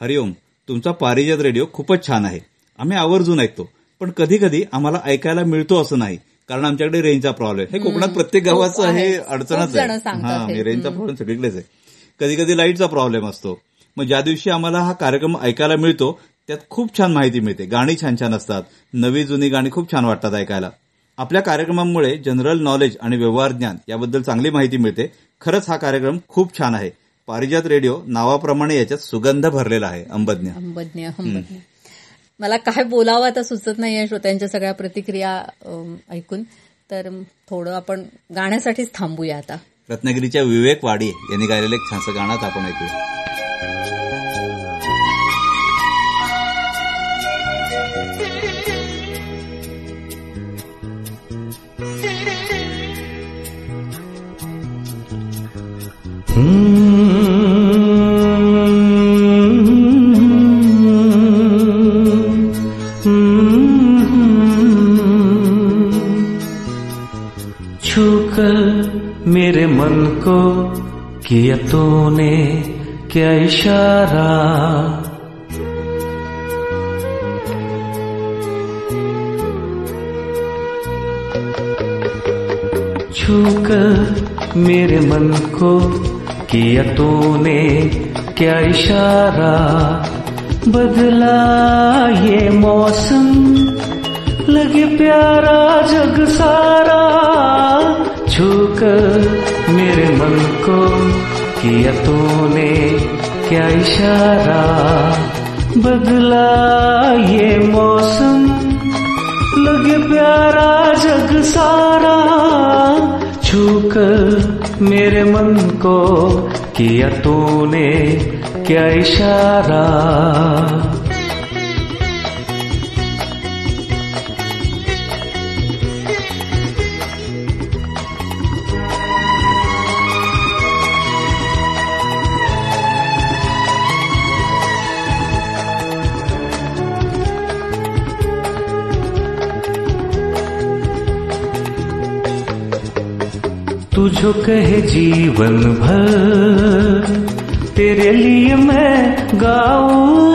हरिओम तुमचा पारिजात रेडिओ खूपच छान आहे. आम्ही आवर्जून ऐकतो पण कधी कधी आम्हाला ऐकायला मिळतो असं नाही. कारण आमच्याकडे रेंजचा प्रॉब्लेम हे कोकणात प्रत्येक गावाचं. हे अडचणच आहे. हा हे. रेंजचा प्रॉब्लेम सगळीकडेच आहे. कधी कधी लाईटचा प्रॉब्लेम असतो. मग ज्या दिवशी आम्हाला हा कार्यक्रम ऐकायला मिळतो त्यात खूप छान माहिती मिळते. गाणी छान छान असतात. नवी जुनी गाणी खूप छान वाटतात ऐकायला. आपल्या कार्यक्रमांमुळे जनरल नॉलेज आणि व्यवहार ज्ञान याबद्दल चांगली माहिती मिळते. खरंच हा कार्यक्रम खूप छान आहे. पारिजात रेडिओ नावाप्रमाणे याच्यात सुगंध भरलेला आहे. अंबज्ञ. अंबज्ञ मला काय बोलावं आता सुचत नाहीये श्रोत्यांच्या सगळ्या प्रतिक्रिया ऐकून. तर थोडं आपण गाण्यासाठीच थांबूया आता. रत्नागिरीच्या विवेक वाडी यांनी गायलेलं एक छानसं गाणं आपण ऐकूया. छूकर मेरे मन को किया तूने क्या इशारा? छूकर मेरे मन को किया तूने? क्या इशारा बदला ये मौसम? लगे प्यारा जग सारा छूकर मेरे मन को किया तूने? क्या इशारा बदला ये मौसम? लगे प्यारा जग सारा छूकर मेरे मन को किया तूने क्या इशारा? तुझो कहे जीवन भर, तेरे लिए मैं गाऊं,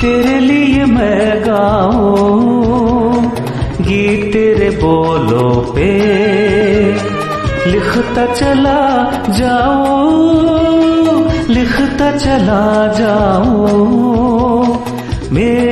तेरे लिए मैं गाऊं गीत तेरे बोलों पे, लिखता चला जाऊँ, लिखता चला जाऊँ, मेरे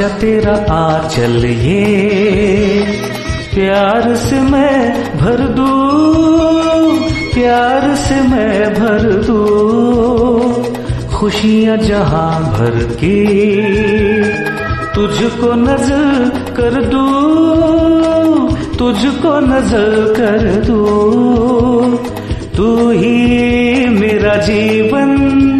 आजा तेरा आचल ये प्यार से मैं भर दू, प्यार से मैं भर दू, खुशियाँ जहाँ भर के तुझको नज़र कर दूँ, तुझको नज़र कर दूँ। तू ही मेरा जीवन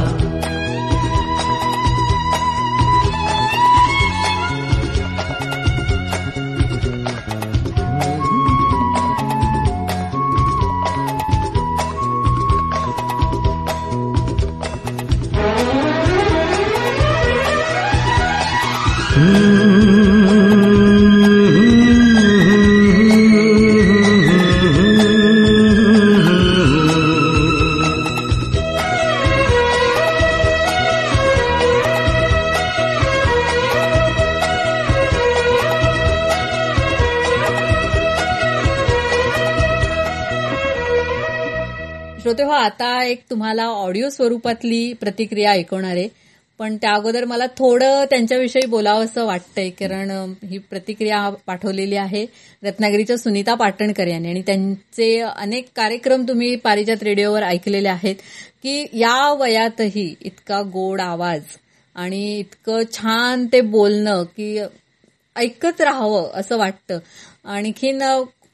तुम्हाला ऑडिओ स्वरूपातली प्रतिक्रिया ऐकवणार. आहे पण त्या अगोदर मला थोडं त्यांच्याविषयी बोलावं असं वाटतंय कारण ही प्रतिक्रिया पाठवलेली आहे रत्नागिरीच्या सुनीता पाटणकर यांनी. आणि त्यांचे अनेक कार्यक्रम तुम्ही पारिजात रेडिओवर ऐकलेले आहेत की या वयातही इतका गोड आवाज आणि इतकं छान ते बोलणं की ऐकत राहावं असं वाटतं. आणखीन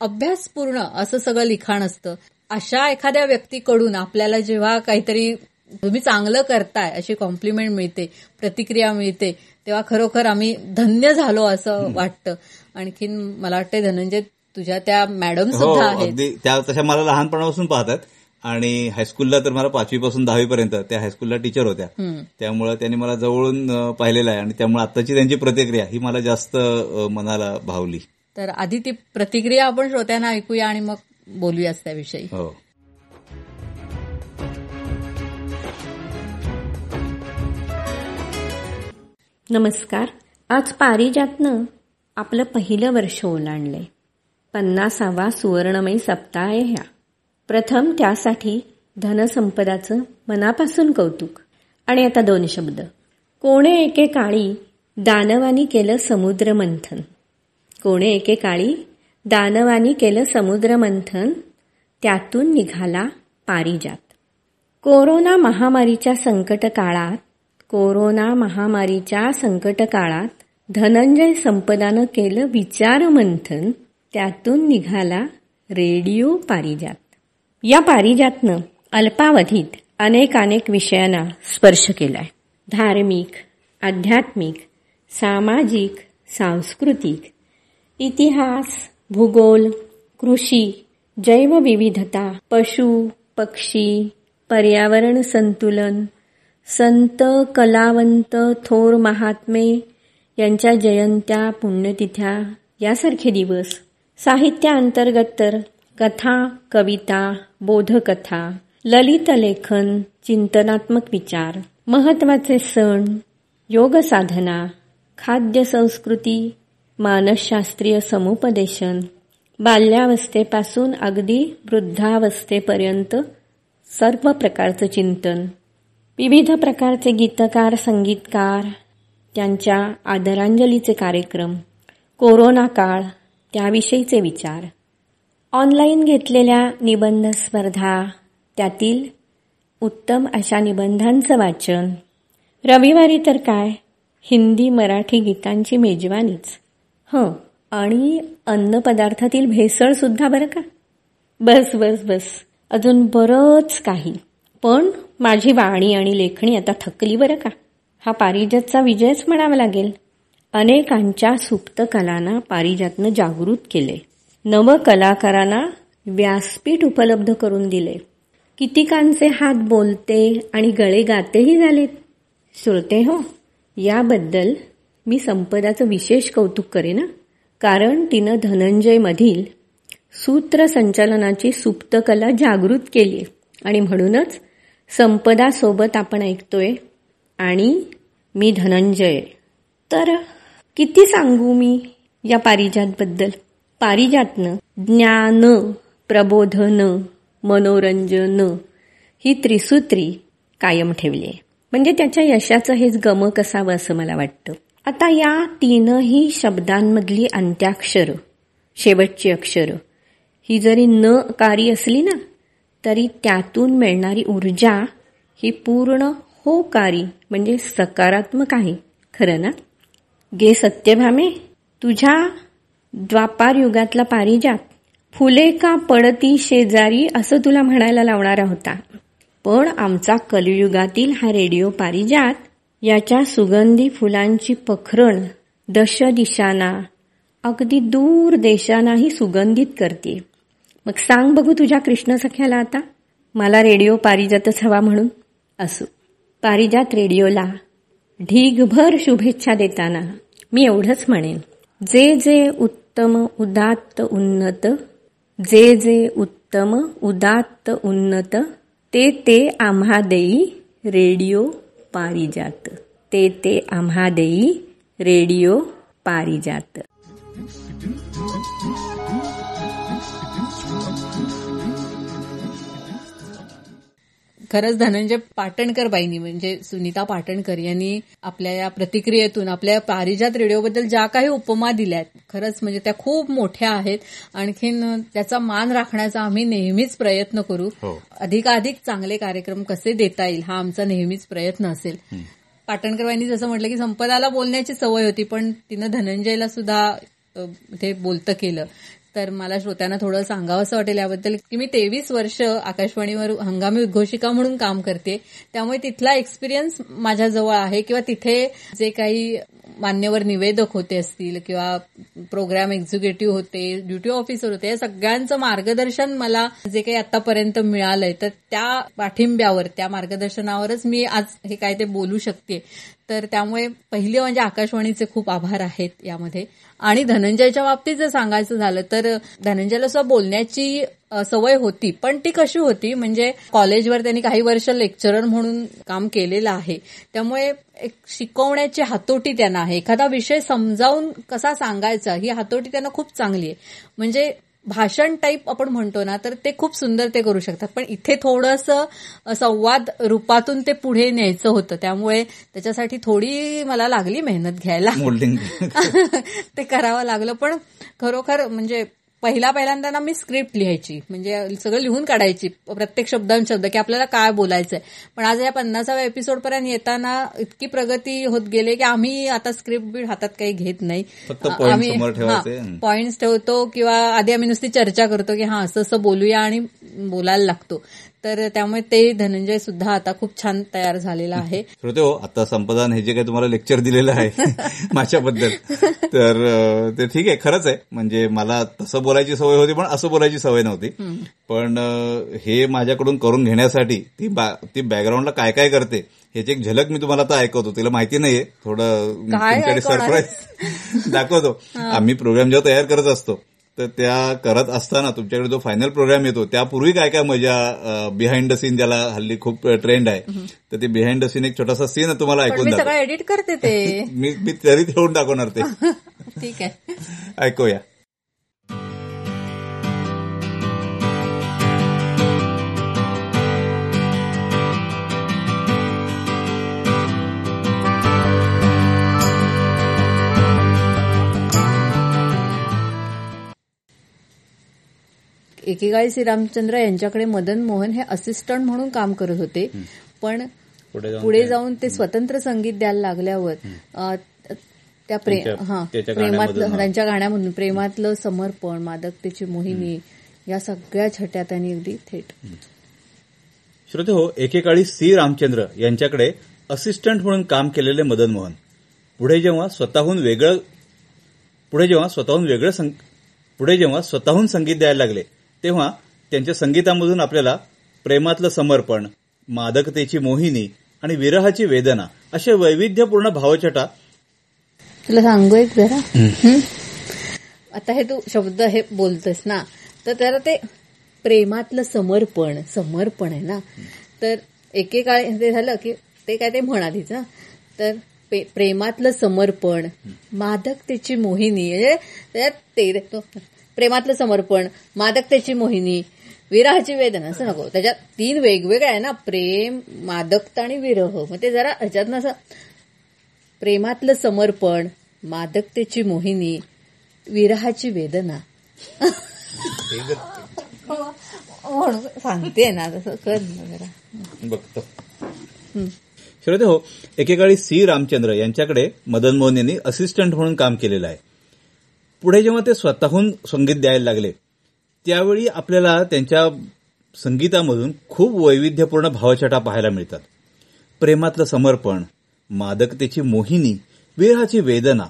अभ्यासपूर्ण असं सगळं लिखाण असतं. अशा एखाद्या व्यक्तीकडून आपल्याला जेव्हा काहीतरी तुम्ही चांगलं करताय अशी कॉम्प्लिमेंट मिळते प्रतिक्रिया मिळते तेव्हा खरोखर आम्ही धन्य झालो असं वाटतं. आणखीन मला वाटतं धनंजय तुझ्या त्या मॅडम हो सुद्धा आहेत. त्या तशा मला लहानपणापासून पाहतात. आणि हायस्कूलला तर मला पाचवीपासून दहावीपर्यंत त्या हायस्कूलला टीचर होत्या. त्यामुळे त्यांनी मला जवळून पाहिलेलं आहे. आणि त्यामुळे आताची त्यांची प्रतिक्रिया ही मला जास्त मनाला भावली. तर आधी ती प्रतिक्रिया आपण श्रोत्यांना ऐकूया आणि मग बोलूयाच त्याविषयी. हो. नमस्कार. आज पारिजातनं आपलं पहिलं वर्ष ओलांडलंय. पन्नासावा सुवर्णमयी सप्ताह आहे ह्या प्रथम त्यासाठी धनसंपदाचं मनापासून कौतुक. आणि आता दोन शब्द. कोणे एकेकाळी दानवानी केलं समुद्र मंथन कोणे एकेकाळी दानवानी केलं समुद्रमंथन त्यातून निघाला पारिजात. कोरोना महामारीच्या संकट काळात कोरोना महामारीच्या संकट काळात धनंजय संपदानं केलं विचारमंथन त्यातून निघाला रेडिओ पारिजात. या पारिजातनं अल्पावधीत अनेक अनेक विषयांना स्पर्श केलाय. धार्मिक आध्यात्मिक सामाजिक सांस्कृतिक इतिहास भूगोल कृषी जैवविविधता पशु पक्षी पर्यावरण संतुलन संत कलावंत थोर महात्मे यांच्या जयंत्या पुण्यतिथ्या यासारखे दिवस. साहित्याअंतर्गत तर कथा कविता बोधकथा ललित लेखन चिंतनात्मक विचार महत्त्वाचे सण योग साधना खाद्य संस्कृती मानसशास्त्रीय समुपदेशन. बाल्यावस्थेपासून अगदी वृद्धावस्थेपर्यंत सर्व प्रकारचं चिंतन. विविध प्रकारचे गीतकार संगीतकार त्यांच्या आदरांजलीचे कार्यक्रम कोरोना काळ त्याविषयीचे विचार. ऑनलाईन घेतलेल्या निबंध स्पर्धा त्यातील उत्तम अशा निबंधांचं वाचन. रविवारी तर काय? हिंदी मराठी गीतांची मेजवानीच. हं. आणि अन्नपदार्थातील भेसळ सुद्धा बरं का? बस बस बस. अजून बरंच काही. पण माझी वाणी आणि लेखणी आता थकली बरं का? हा पारिजातचा विजयच म्हणावा लागेल. अनेकांच्या सुप्त कलांना पारिजातनं जागृत केले. नव कलाकारांना व्यासपीठ उपलब्ध करून दिले. कितीकांचे हात बोलते आणि गळे गातेही झालेत. श्रोते हो याबद्दल मी संपदाचं विशेष कौतुक करेन कारण तिनं धनंजयमधील सूत्रसंचालनाची सुप्त कला जागृत केली आणि म्हणूनच संपदासोबत आपण ऐकतोय आणि मी धनंजय. तर किती सांगू मी या पारिजातबद्दल? पारिजातनं ज्ञान प्रबोधन मनोरंजन ही त्रिसूत्री कायम ठेवली आहे म्हणजे त्याच्या यशाचं हेच गमक असावं असं मला वाटतं. आता या तीनही शब्दांमधली अंत्याक्षर शेवटची अक्षर ही जरी न कारी असली ना तरी त्यातून मिळणारी ऊर्जा ही पूर्ण होकारी म्हणजे सकारात्मक आहे. खरं ना? गे सत्यभामे तुझ्या द्वापार युगातला पारिजात फुले का पडती शेजारी असं तुला म्हणायला लावणारा होता. पण आमचा कलियुगातील हा रेडिओ पारिजात याच्या सुगंधी फुलांची पखरण दश दिशांना अगदी दूर देशांनाही सुगंधित करते. मग सांग बघू तुझ्या कृष्ण सख्याला आता. मला रेडिओ पारिजातच हवा म्हणून. असो. पारिजात रेडिओला ढीगभर शुभेच्छा देताना मी एवढंच म्हणेन. जे जे उत्तम उदात्त उन्नत जे जे उत्तम उदात्त उन्नत ते ते आम्हा देई रेडिओ पारिजात. ते ते आम्हा देई रेडिओ पारिजात. खरंच धनंजय पाटणकर बाईंनी म्हणजे सुनीता पाटणकर यांनी आपल्या या प्रतिक्रियेतून आपल्या पारिजात रेडिओबद्दल ज्या काही उपमा दिल्यात खरंच म्हणजे त्या खूप मोठ्या आहेत. आणखीन त्याचा मान राखण्याचा आम्ही नेहमीच प्रयत्न करू. हो. अधिकाधिक चांगले कार्यक्रम कसे देता येईल हा आमचा नेहमीच प्रयत्न असेल. पाटणकर बाईंनी जसं म्हटलं की संपदाला बोलण्याची सवय होती पण तिनं धनंजयला सुद्धा ते बोलतं केलं. तर मला श्रोत्यांना थोडं सांगावं असं वाटेल याबद्दल की मी तेवीस वर्ष आकाशवाणीवर हंगामी उद्घोषिका म्हणून काम करते. त्यामुळे तिथला एक्सपिरियन्स माझ्याजवळ आहे किंवा तिथे जे काही मान्यवर निवेदक होते असतील किंवा प्रोग्राम एक्झिक्युटिव्ह होते ड्युटी ऑफिसर होते या सगळ्यांचं मार्गदर्शन मला जे काही आतापर्यंत मिळालंय तर त्या पाठिंब्यावर त्या मार्गदर्शनावरच मी आज हे काय ते बोलू शकते. तर त्यामुळे पहिले म्हणजे आकाशवाणीचे खूप आभार आहेत यामध्ये. आणि धनंजयच्या बाबतीत जर सांगायचं झालं तर धनंजयला सुद्धा बोलण्याची सवय होती पण ती कशी होती म्हणजे कॉलेजवर त्यांनी काही वर्ष लेक्चरर म्हणून काम केलेलं आहे. त्यामुळे एक शिकवण्याची हातोटी त्यांना आहे. एखादा विषय समजावून कसा सांगायचा ही हातोटी त्यांना खूप चांगली आहे. म्हणजे भाषण टाईप आपण म्हणतो ना तर ते खूप सुंदर ते करू शकतात. पण इथे थोडंसं संवाद रूपातून ते पुढे न्यायचं होतं. त्यामुळे त्याच्यासाठी थोडी मला लागली मेहनत घ्यायला. *laughs* ते करावं लागलं. पण खरोखर म्हणजे पहिला पहिल्यांदा ना मी स्क्रिप्ट लिहायची. म्हणजे सगळं लिहून काढायची. प्रत्येक शब्दां शब्द की आपल्याला काय बोलायचंय. पण आज या पन्नासाव्या एपिसोड पर्यंत येताना इतकी प्रगती होत गेली की आम्ही आता स्क्रिप्ट बीट हातात काही घेत नाही. ठेवायचे. पॉइंट्स ठेवतो किंवा आधी आम्ही नुसती चर्चा करतो की हा असं असं बोलूया आणि बोलायला लागतो. तर त्यामुळे ते धनंजय सुद्धा आता खूप छान तयार झालेला आहे. *laughs* श्रोते हो आता संपदान हे जे काही तुम्हाला लेक्चर दिलेलं आहे *laughs* माझ्याबद्दल तर ते ठीक आहे खरंच आहे. म्हणजे मला तसं बोलायची सवय होती पण असं बोलायची सवय नव्हती. पण हे माझ्याकडून करून घेण्यासाठी ती बा- ती बॅकग्राऊंडला काय काय करते ह्याची एक झलक मी तुम्हाला आता ऐकवतो. तिला माहिती नाहीये थोडं? सरप्राईज *laughs* दाखवतो. आम्ही प्रोग्राम जेव्हा तयार करत असतो तर त्या करत असताना तुमच्याकडे जो फायनल प्रोग्राम येतो त्यापूर्वी काय काय मजा बिहाइंड द सीन ज्याला हल्ली खूप ट्रेंड आहे तर ते बिहाइंड द सीन एक छोटासा सीन तुम्हाला ऐकून सगळं एडिट करते ते. *laughs* मी मी तरी ठेवून दाखवणार ते. *laughs* ठीक आहे. *laughs* ऐकूया. एकेकाळी श्रीरामचंद्र यांच्याकडे मदन मोहन हे असिस्टंट म्हणून काम करत होते. पण पुढे जाऊन ते- स्वतंत्र संगीत द्यायला लागल्यावर त्या प्रे त्यांच्या- हा प्रेमातलं गाण्यामधून. त्यांच्या गाण्यामधून प्रेमातलं समर्पण मादकतेची मोहिनी या सगळ्या छट्या त्यांनी अगदी थेट. श्रोते हो एकेकाळी सी रामचंद्र यांच्याकडे असिस्टंट म्हणून काम केलेले मदन मोहन. पुढे जेव्हा स्वतःहून वेगळं पुढे जेव्हा स्वतःहून वेगळं पुढे जेव्हा स्वतःहून संगीत द्यायला लागले तेव्हा त्यांच्या संगीतामधून आपल्याला प्रेमातलं समर्पण मादकतेची मोहिनी आणि विरहाची वेदना अशा वैविध्यपूर्ण भावछटा तुला सांगू एक जरा? हं? आता हे तू शब्द हे बोलतोस ना तर त्याला ते प्रेमातलं समर्पण समर्पण आहे ना. तर एकेकाळी ते झालं की ते काय ते म्हणालीच तर प्रेमातलं समर्पण मादकतेची मोहिनी म्हणजे त्याच्यात ते तो प्रेमातलं समर्पण मादकतेची मोहिनी विरहाची वेदना असं नको. त्याच्यात तीन वेगवेगळ्या आहे ना प्रेम मादकता आणि विरह. मग ते जरा ह्याच्यात असं प्रेमातलं समर्पण मादकतेची मोहिनी विरहाची वेदना. म्हणून सांगते ना तसं कर जरा. बघतो. श्रोते हो एकेकाळी सी. रामचंद्र यांच्याकडे मदन मोहन यांनी असिस्टंट म्हणून काम केलेलं आहे. पुढे जेव्हा ते स्वतःहून संगीत द्यायला लागले त्यावेळी आपल्याला त्यांच्या संगीतामधून खूप वैविध्यपूर्ण भावछटा पाहायला मिळतात. प्रेमातलं समर्पण मादकतेची मोहिनी विरहाची वेदना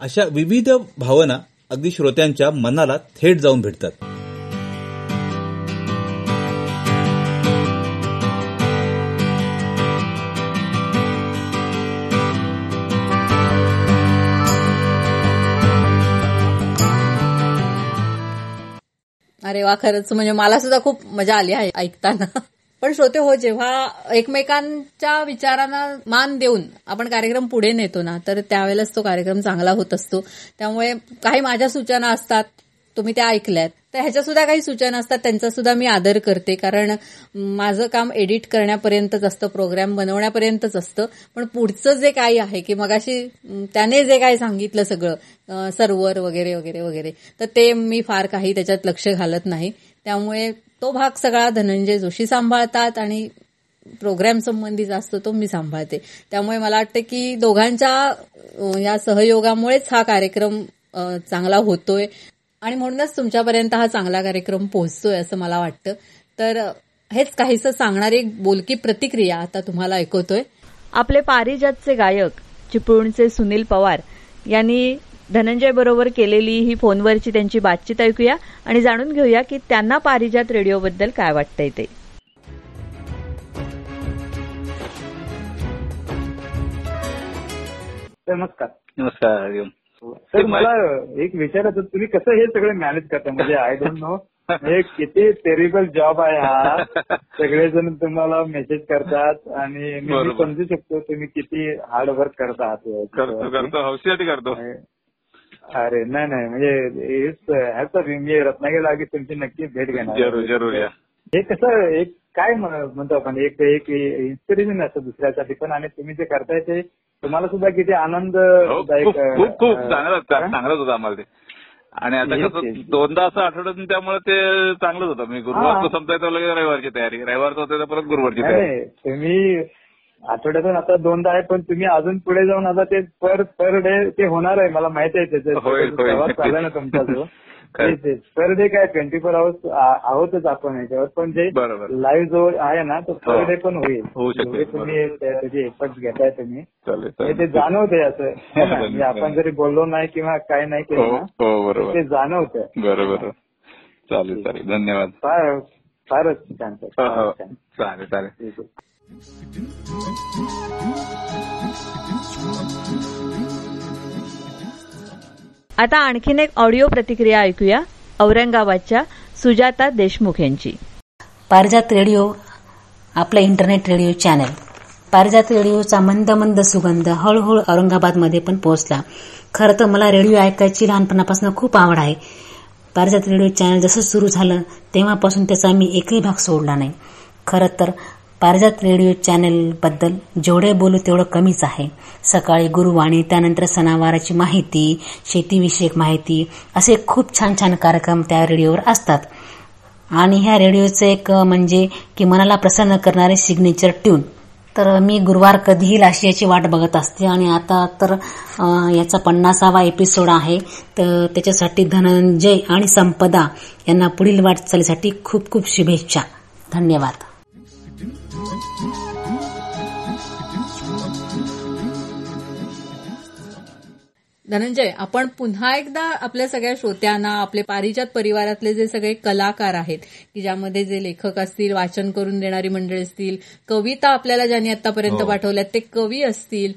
अशा विविध भावना अगदी श्रोत्यांच्या मनाला थेट जाऊन भेटतात. अरे वा खरंच म्हणजे मला सुद्धा खूप मजा आली आहे ऐकताना. पण श्रोते हो जेव्हा एकमेकांच्या विचारांना मान देऊन आपण कार्यक्रम पुढे नेतो ना तर त्यावेळेलाच तो कार्यक्रम चांगला होत असतो. त्यामुळे काही माझ्या सूचना असतात तुम्ही त्या ऐकल्यात. तर ह्याच्या सुद्धा काही सूचना असतात त्यांचा सुद्धा मी आदर करते. कारण माझं काम एडिट करण्यापर्यंतच असतं प्रोग्राम बनवण्यापर्यंतच असतं. पण पुढचं जे काही आहे की मगाशी त्याने जे काही सांगितलं सगळं सर्वर वगैरे वगैरे वगैरे तर ते मी फार काही त्याच्यात लक्ष घालत नाही. त्यामुळे तो भाग सगळा धनंजय जोशी सांभाळतात आणि प्रोग्राम संबंधीचा असतो तो मी सांभाळते. त्यामुळे मला वाटतं की दोघांच्या या सहयोगामुळेच हा कार्यक्रम चांगला होतोय. आणि म्हणूनच तुमच्यापर्यंत हा चांगला कार्यक्रम पोहोचतोय असं मला वाटतं. तर हेच काहीसं सांगणारी एक बोलकी प्रतिक्रिया आता तुम्हाला ऐकवतोय. आपले पारिजातचे गायक चिपळूणचे सुनील पवार यांनी धनंजय बरोबर केलेली ही फोनवरची त्यांची बातचीत ऐकूया आणि जाणून घेऊया की त्यांना पारिजात रेडिओबद्दल काय वाटतंय ते. नमस्कार. नमस्कार हरिओम. सर मला एक विचारायचं तुम्ही कसं हे सगळं मॅनेज करता? म्हणजे आय डोंट नो हे किती टेरिबल जॉब आहे हा. सगळेजण तुम्हाला मेसेज करतात आणि मी-. समजू शकतो तुम्ही किती हार्ड वर्क करता आहात करतो करतो. हौशीसाठी करतो. अरे नाही नाही. म्हणजे ह्याचं मी रत्नागिरीला आधी तुमची नक्की भेट घेणार. जरूर जरूर या. हे कसं एक काय म्हण- म्हणतो आपण? एक एक इन्स्पिरेशन असतं दुसऱ्यासाठी पण आणि तुम्ही जे करताय ते तुम्हाला सुद्धा किती आनंद हो, खूप खूप खूप चांगलं चांगलंच होतं आम्हाला ते. आणि आता कसं. दोनदा असं आठवड्यातून त्यामुळे ते चांगलंच होतं. मी गुरुवारचं. संपता येतं लगेच रविवारची तयारी. रविवारचं होतं तर परत गुरुवारची तयारी. तुम्ही आठवड्यातून आता दोनदा आहे पण तुम्ही अजून पुढे जाऊन आता ते पर पर डे ते होणार आहे मला माहिती आहे त्याचं. होईल, होईल. ना तुमचा *laughs* जो खरं. पर डे काय ट्वेंटी फोर आवर्स आहोतच आपण याच्यावर पण जे. लाईव्ह जो आहे ना तो पर हो. डे पण होईल जेवढे तुम्ही त्या- त्याचे एफर्ट घेताय तुम्ही हे ते जाणवते असं है ना? म्हणजे आपण. जरी बोललो नाही किंवा काय नाही हो केलं हो बरोबर ते जाणवतं बरोबर चालेल चालेल धन्यवाद फार फारच छान हो, हो. चालेल चालेल. आता आणखीन एक ऑडिओ प्रतिक्रिया ऐकूया औरंगाबादच्या सुजाता देशमुख यांची. पारिजात रेडिओ आपलं इंटरनेट रेडिओ चॅनल. पारिजात रेडिओचा मंद मंद सुगंध हळूहळू औरंगाबादमध्ये पण पोहोचला. खरं तर मला रेडिओ ऐकायची लहानपणापासून खूप आवड आहे. पारिजात रेडिओ चॅनल जसं सुरू झालं तेव्हापासून त्याचा मी एकही भाग सोडला नाही. खरं तर पारिजात रेडिओ चॅनलबद्दल जेवढे बोलू तेवढं कमीच आहे. सकाळी गुरुवाणी त्यानंतर सणावाराची माहिती शेतीविषयक माहिती असे खूप छान छान कार्यक्रम त्या रेडिओवर असतात. आणि ह्या रेडिओचं एक म्हणजे की मनाला प्रसन्न करणारे सिग्नेचर ट्यून तर मी गुरुवार कधीही लाशियाची अशी याची वाट बघत असते आणि आता तर याचा पन्नासावा एपिसोड आहे. तर त्याच्यासाठी धनंजय आणि संपदा यांना पुढील वाटचालीसाठी खूप खूप शुभेच्छा. धन्यवाद. धनंजय आपण पुन्हा एकदा आपल्या सगळ्या श्रोत्यांना आपले पारिजात परिवारातले जे सगळे कलाकार आहेत की ज्यामध्ये जे लेखक असतील वाचन करून देणारी मंडळी असतील कविता आपल्याला ज्यांनी आतापर्यंत हो. पाठवल्यात ते कवी असतील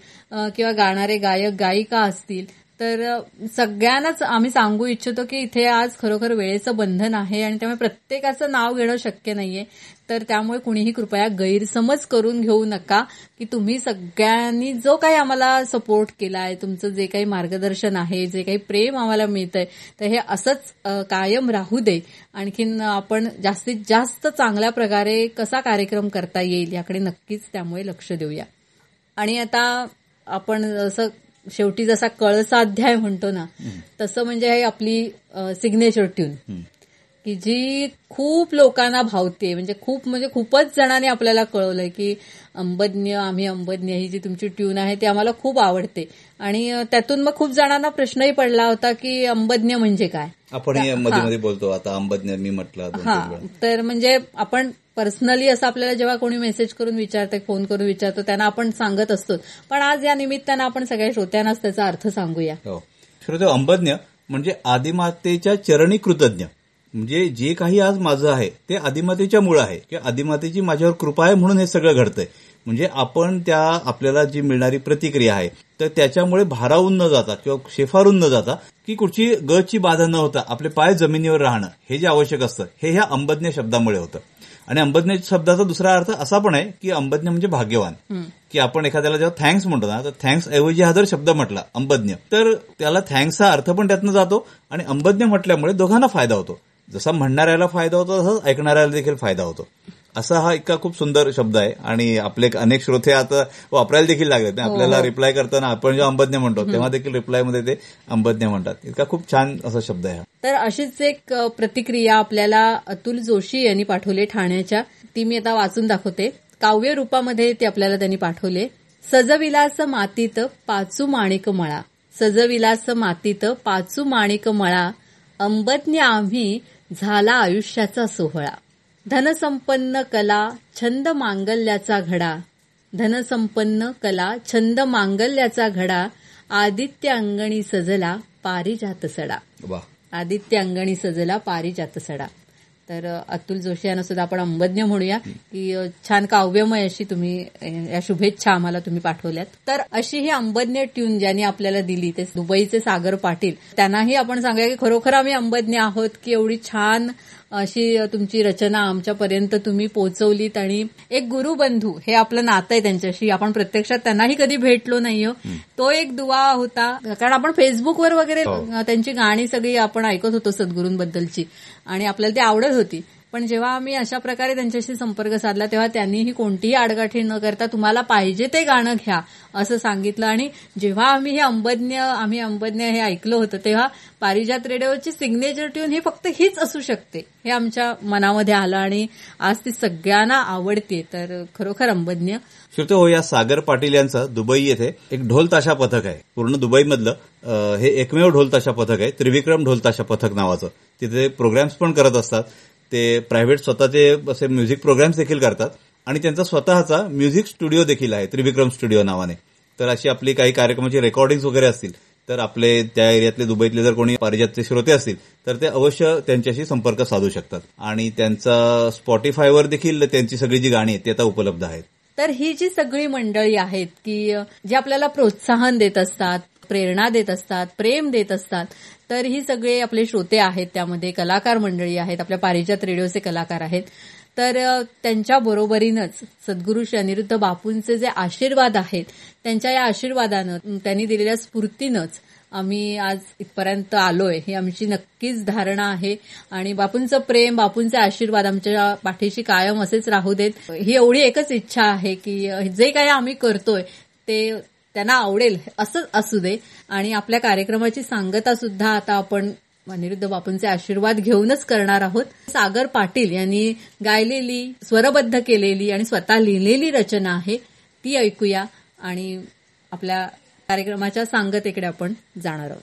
किंवा गाणारे गायक गायिका असतील तर सगळ्यांनाच आम्ही सांगू इच्छितो की इथे आज खरोखर वेळेचं बंधन आहे आणि त्यामुळे प्रत्येकाचं नाव घेणं शक्य नाहीये. तर त्यामुळे कुणीही कृपया गैरसमज करून घेऊ नका की तुम्ही सगळ्यांनी जो काही आम्हाला सपोर्ट केला आहे तुमचं जे काही मार्गदर्शन आहे जे काही प्रेम आम्हाला मिळतंय तर हे असंच कायम राहू दे. आणखीन आपण जास्तीत जास्त चांगल्या प्रकारे कसा कार्यक्रम करता येईल याकडे नक्कीच त्यामुळे लक्ष देऊया. आणि आता आपण असं शेवटी जसा कळसा अध्याय म्हणतो ना तसं म्हणजे आपली सिग्नेचर ट्यून की जी खूप लोकांना भावते म्हणजे खूप म्हणजे खूपच जणांनी आपल्याला कळवलंय की अंबज्ञ आम्ही अंबज्ञ ही जी तुमची ट्यून आहे ती आम्हाला खूप आवडते. आणि त्यातून मग खूप जणांना प्रश्नही पडला होता की अंबज्ञ म्हणजे काय? आपण मध्ये बोलतो आता अंबज्ञ मी म्हटलं हा. तर म्हणजे आपण पर्सनली असं आपल्याला जेव्हा कोणी मेसेज करून विचारतं फोन करून विचारतो त्यांना आपण सांगत असतो पण आज या निमित्तानं आपण सगळ्या श्रोत्यांनाच त्याचा अर्थ सांगूया. हो. श्रोते अंबज्ञ म्हणजे आदिमातेच्या चरणी कृतज्ञ. म्हणजे जे काही आज माझं आहे ते आदिमातेच्या मुळे आहे. किंवा आदिमातेची माझ्यावर कृपा आहे म्हणून हे सगळं घडतंय. म्हणजे आपण त्या आपल्याला जी मिळणारी प्रतिक्रिया आहे तर त्याच्यामुळे भारावून न जाता किंवा शेफारून न जाता की कुठची गची बाधा न होता आपले पाय जमिनीवर राहणं हे जे आवश्यक असतं हे ह्या अंबज्ञ शब्दामुळे होतं. आणि अंबज्ञ शब्दाचा दुसरा अर्थ असा पण आहे की अंबज्ञ म्हणजे भाग्यवान. की आपण एखाद्याला जेव्हा थँक्स म्हणतो ना तर थँक्स ऐवजी हा जर शब्द म्हटला अंबज्ञ तर त्याला थँक्सचा अर्थ पण त्यातनं जातो आणि अंबज्ञ म्हटल्यामुळे दोघांना फायदा होतो. जसा म्हणणाऱ्याला फायदा होतो तसंच ऐकणाऱ्याला देखील फायदा होतो. असा हा इतका खूप सुंदर शब्द आहे आणि आपले अनेक श्रोते आता वापरायला देखील लागलेत. हो, आपल्याला हो. रिप्लाय करताना आपण जेव्हा अंबज्ञ म्हणतो. तेव्हा देखील रिप्लायमध्ये ते अंबज्ञ म्हणतात. इतका खूप छान असा शब्द आहे हा. तर अशीच एक प्रतिक्रिया आपल्याला अतुल जोशी यांनी पाठवली ठाण्याच्या. ती मी आता वाचून दाखवते. काव्य रूपामध्ये ते आपल्याला त्यांनी पाठवले. सजविलास मातीत पाचू माणिक मळा. सजविलास मातीत पाचू माणिक मळा. अंबज्ञ आम्ही झाला आयुष्याचा सोहळा. धनसंपन्न कला छंद मांगल्याचा घडा. धनसंपन्न कला छंद मांगल्याचा घडा. आदित्य अंगणी सजला पारिजात सडा. आदित्य अंगणी सजला पारिजात सडा. तर अतुल जोशी यांना सुद्धा आपण अंबज्ञ म्हणूया की छान काव्यमय अशी तुम्ही या शुभेच्छा आम्हाला तुम्ही पाठवल्यात. तर अशी ही अंबज्ञ ट्यून ज्यांनी आपल्याला दिली ते दुबईचे सागर पाटील त्यांनाही आपण सांगूया की खरोखर आम्ही अंबज्ञ आहोत की एवढी छान अशी तुमची रचना आमच्यापर्यंत तुम्ही पोहोचवलीत आणि एक गुरुबंधू हे आपलं नातं आहे त्यांच्याशी. आपण प्रत्यक्षात त्यांनाही कधी भेटलो नाहीये. तो एक दुवा होता. कारण आपण फेसबुकवर वगैरे हो. त्यांची गाणी सगळी आपण ऐकत होतो सद्गुरूंबद्दलची. आणि आपल्याला ती आवडत होती. पण जेव्हा आम्ही अशा प्रकारे त्यांच्याशी संपर्क साधला तेव्हा त्यांनीही कोणतीही आडगाठी न करता तुम्हाला पाहिजे ते गाणं घ्या असं सांगितलं. आणि जेव्हा आम्ही हे अंबज्ञ आम्ही अंबज्ञ हे ऐकलं होतं तेव्हा पारिजात रेडिओची सिग्नेचर ट्यून ही फक्त हीच असू शकते हे आमच्या मनामध्ये आलं. आणि आज ती सगळ्यांना आवडते. तर खरोखर अंबज्ञ. श्रोते हो या सागर पाटील यांचं दुबई येथे एक ढोल ताशा पथक आहे. पूर्ण दुबईमधलं हे एकमेव ढोल ताशा पथक आहे. त्रिविक्रम ढोल ताशा पथक नावाचं. तिथे प्रोग्राम्स पण करत असतात. ते प्रायव्हेट स्वतःचे असे म्युझिक प्रोग्राम्स देखील करतात. आणि त्यांचा स्वतःचा म्युझिक स्टुडिओ देखील आहे त्रिविक्रम स्टुडिओ नावाने. तर अशी आपली काही कार्यक्रमाची रेकॉर्डिंग वगैरे असतील तर आपले त्या एरियातले दुबईतले जर कोणी पारिजातचे श्रोते असतील तर ते अवश्य त्यांच्याशी संपर्क साधू शकतात. आणि त्यांचा स्पॉटीफायवर देखील त्यांची सगळी जी गाणी आहेत ती आता उपलब्ध आहेत. तर ही जी सगळी मंडळी आहेत की जी आपल्याला प्रोत्साहन देत असतात प्रेरणा देत असतात प्रेम देत असतात तर ही सगळे आपले श्रोते आहेत त्यामध्ये कलाकार मंडळी आहेत आपल्या पारिजात रेडिओचे कलाकार आहेत. तर त्यांच्या बरोबरीनच सद्गुरू श्री अनिरुद्ध बापूंचे जे आशीर्वाद आहेत त्यांच्या या आशीर्वादानं त्यांनी दिलेल्या स्फूर्तीनंच आम्ही आज इथपर्यंत आलोय. ही आमची नक्कीच धारणा आहे. आणि बापूंचं प्रेम बापूंचे आशीर्वाद आमच्या पाठीशी कायम असेच राहू देत. ही एवढी एकच इच्छा आहे की जे काही आम्ही करतोय ते त्यांना आवडेल असंच असू दे. आणि आपल्या कार्यक्रमाची सांगता सुद्धा आता आपण अनिरुद्ध बापूंचे आशीर्वाद घेऊनच करणार आहोत. सागर पाटील यांनी गायलेली स्वरबद्ध केलेली आणि स्वतः लिहिलेली रचना आहे. ती ऐकूया आणि आपल्या कार्यक्रमाच्या सांगतेकडे आपण जाणार आहोत.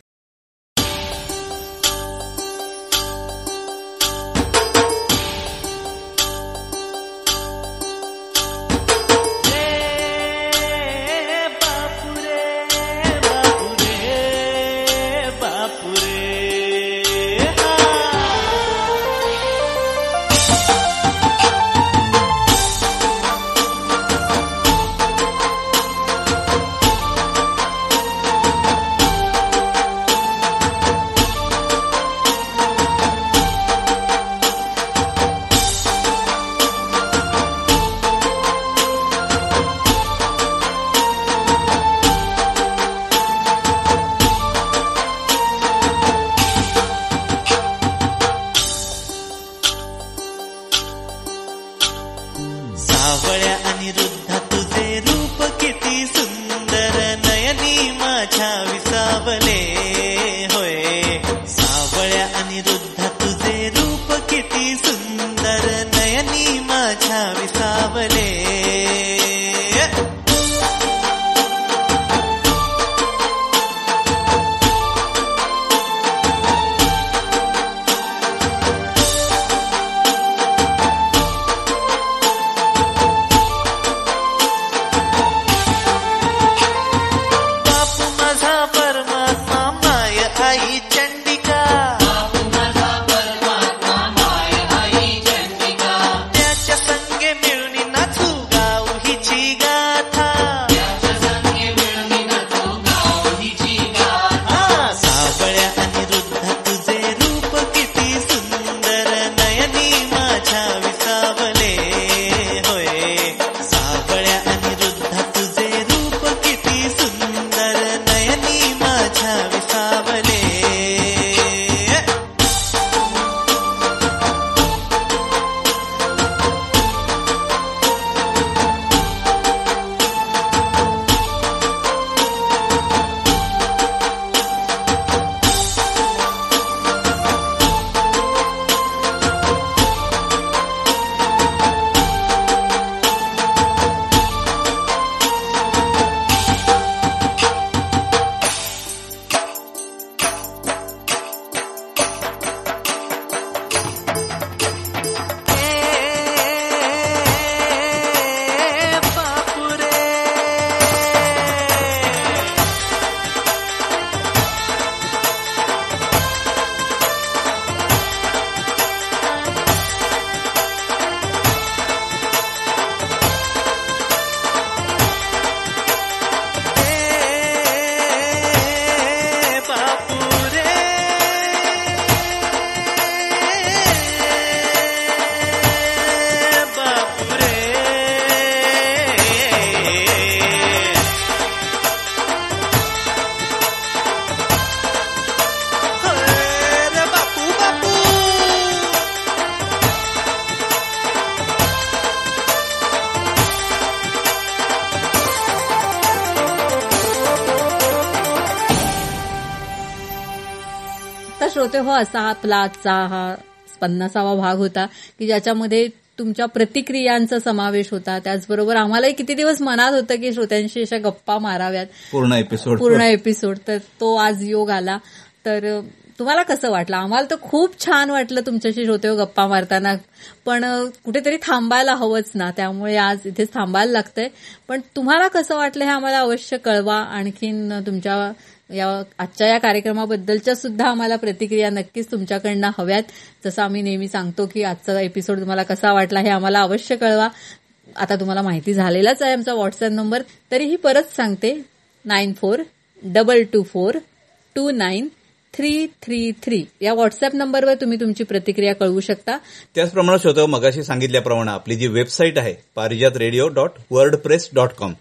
हो असा आपला आजचा हा पन्नासावा भाग होता की ज्याच्यामध्ये तुमच्या प्रतिक्रियांचा समावेश होता. त्याचबरोबर आम्हालाही किती दिवस मनात होतं की श्रोत्यांशी अशा गप्पा माराव्यात. पूर्ण एपिसोड पूर्ण एपिसोड तर तो आज योग आला. तर तुम्हाला कसं वाटलं? आम्हाला तर खूप छान वाटलं तुमच्याशी श्रोते हो गप्पा मारताना. पण कुठेतरी थांबायला हवंच ना. त्यामुळे आज इथेच थांबायला लागतंय. पण तुम्हाला कसं वाटलं हे आम्हाला अवश्य कळवा. आणखीन तुमच्या या आजच्या या कार्यक्रमाबद्दलच्या सुद्धा आम्हाला प्रतिक्रिया नक्कीच तुमच्याकडनं हव्यात. जसं आम्ही नेहमी सांगतो की आजचा एपिसोड तुम्हाला कसा वाटला हे आम्हाला अवश्य कळवा. आता तुम्हाला माहिती झालेलाच आहे आमचा व्हॉट्सअप नंबर तरीही परत सांगते nine four double two four two nine three three three या व्हॉट्सअप नंबरवर तुम्ही तुमची प्रतिक्रिया कळवू शकता. त्याचप्रमाणे श्रोतो हो, मगाशी सांगितल्याप्रमाणे आपली जी वेबसाईट आहे Parijat radio dot WordPress dot com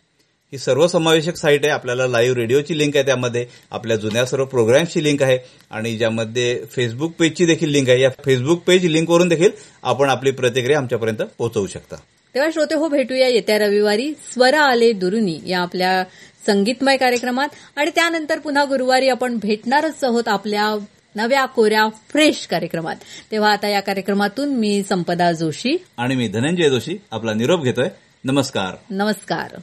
ही सर्वसमावेशक साईट आहे. आपल्याला लाईव्ह रेडिओची लिंक आहे त्यामध्ये. आपल्या जुन्या सर्व प्रोग्राम्सची लिंक आहे. आणि ज्यामध्ये फेसबुक पेजची देखील लिंक आहे. या फेसबुक पेज लिंकवरून देखील आपण आपली प्रतिक्रिया आमच्यापर्यंत पोहोचवू शकता. तेव्हा श्रोते हो भेटूया येत्या रविवारी. स्वर आले दुरुनी या आपल्या संगीतमय कार्यक्रमात. आणि त्यानंतर पुन्हा गुरुवारी आपण भेटणारच आहोत आपल्या नव्या कोऱ्या फ्रेश कार्यक्रमात. तेव्हा आता या कार्यक्रमातून मी संपदा जोशी. आणि मी धनंजय जोशी. आपला निरोप घेतोय. नमस्कार. नमस्कार.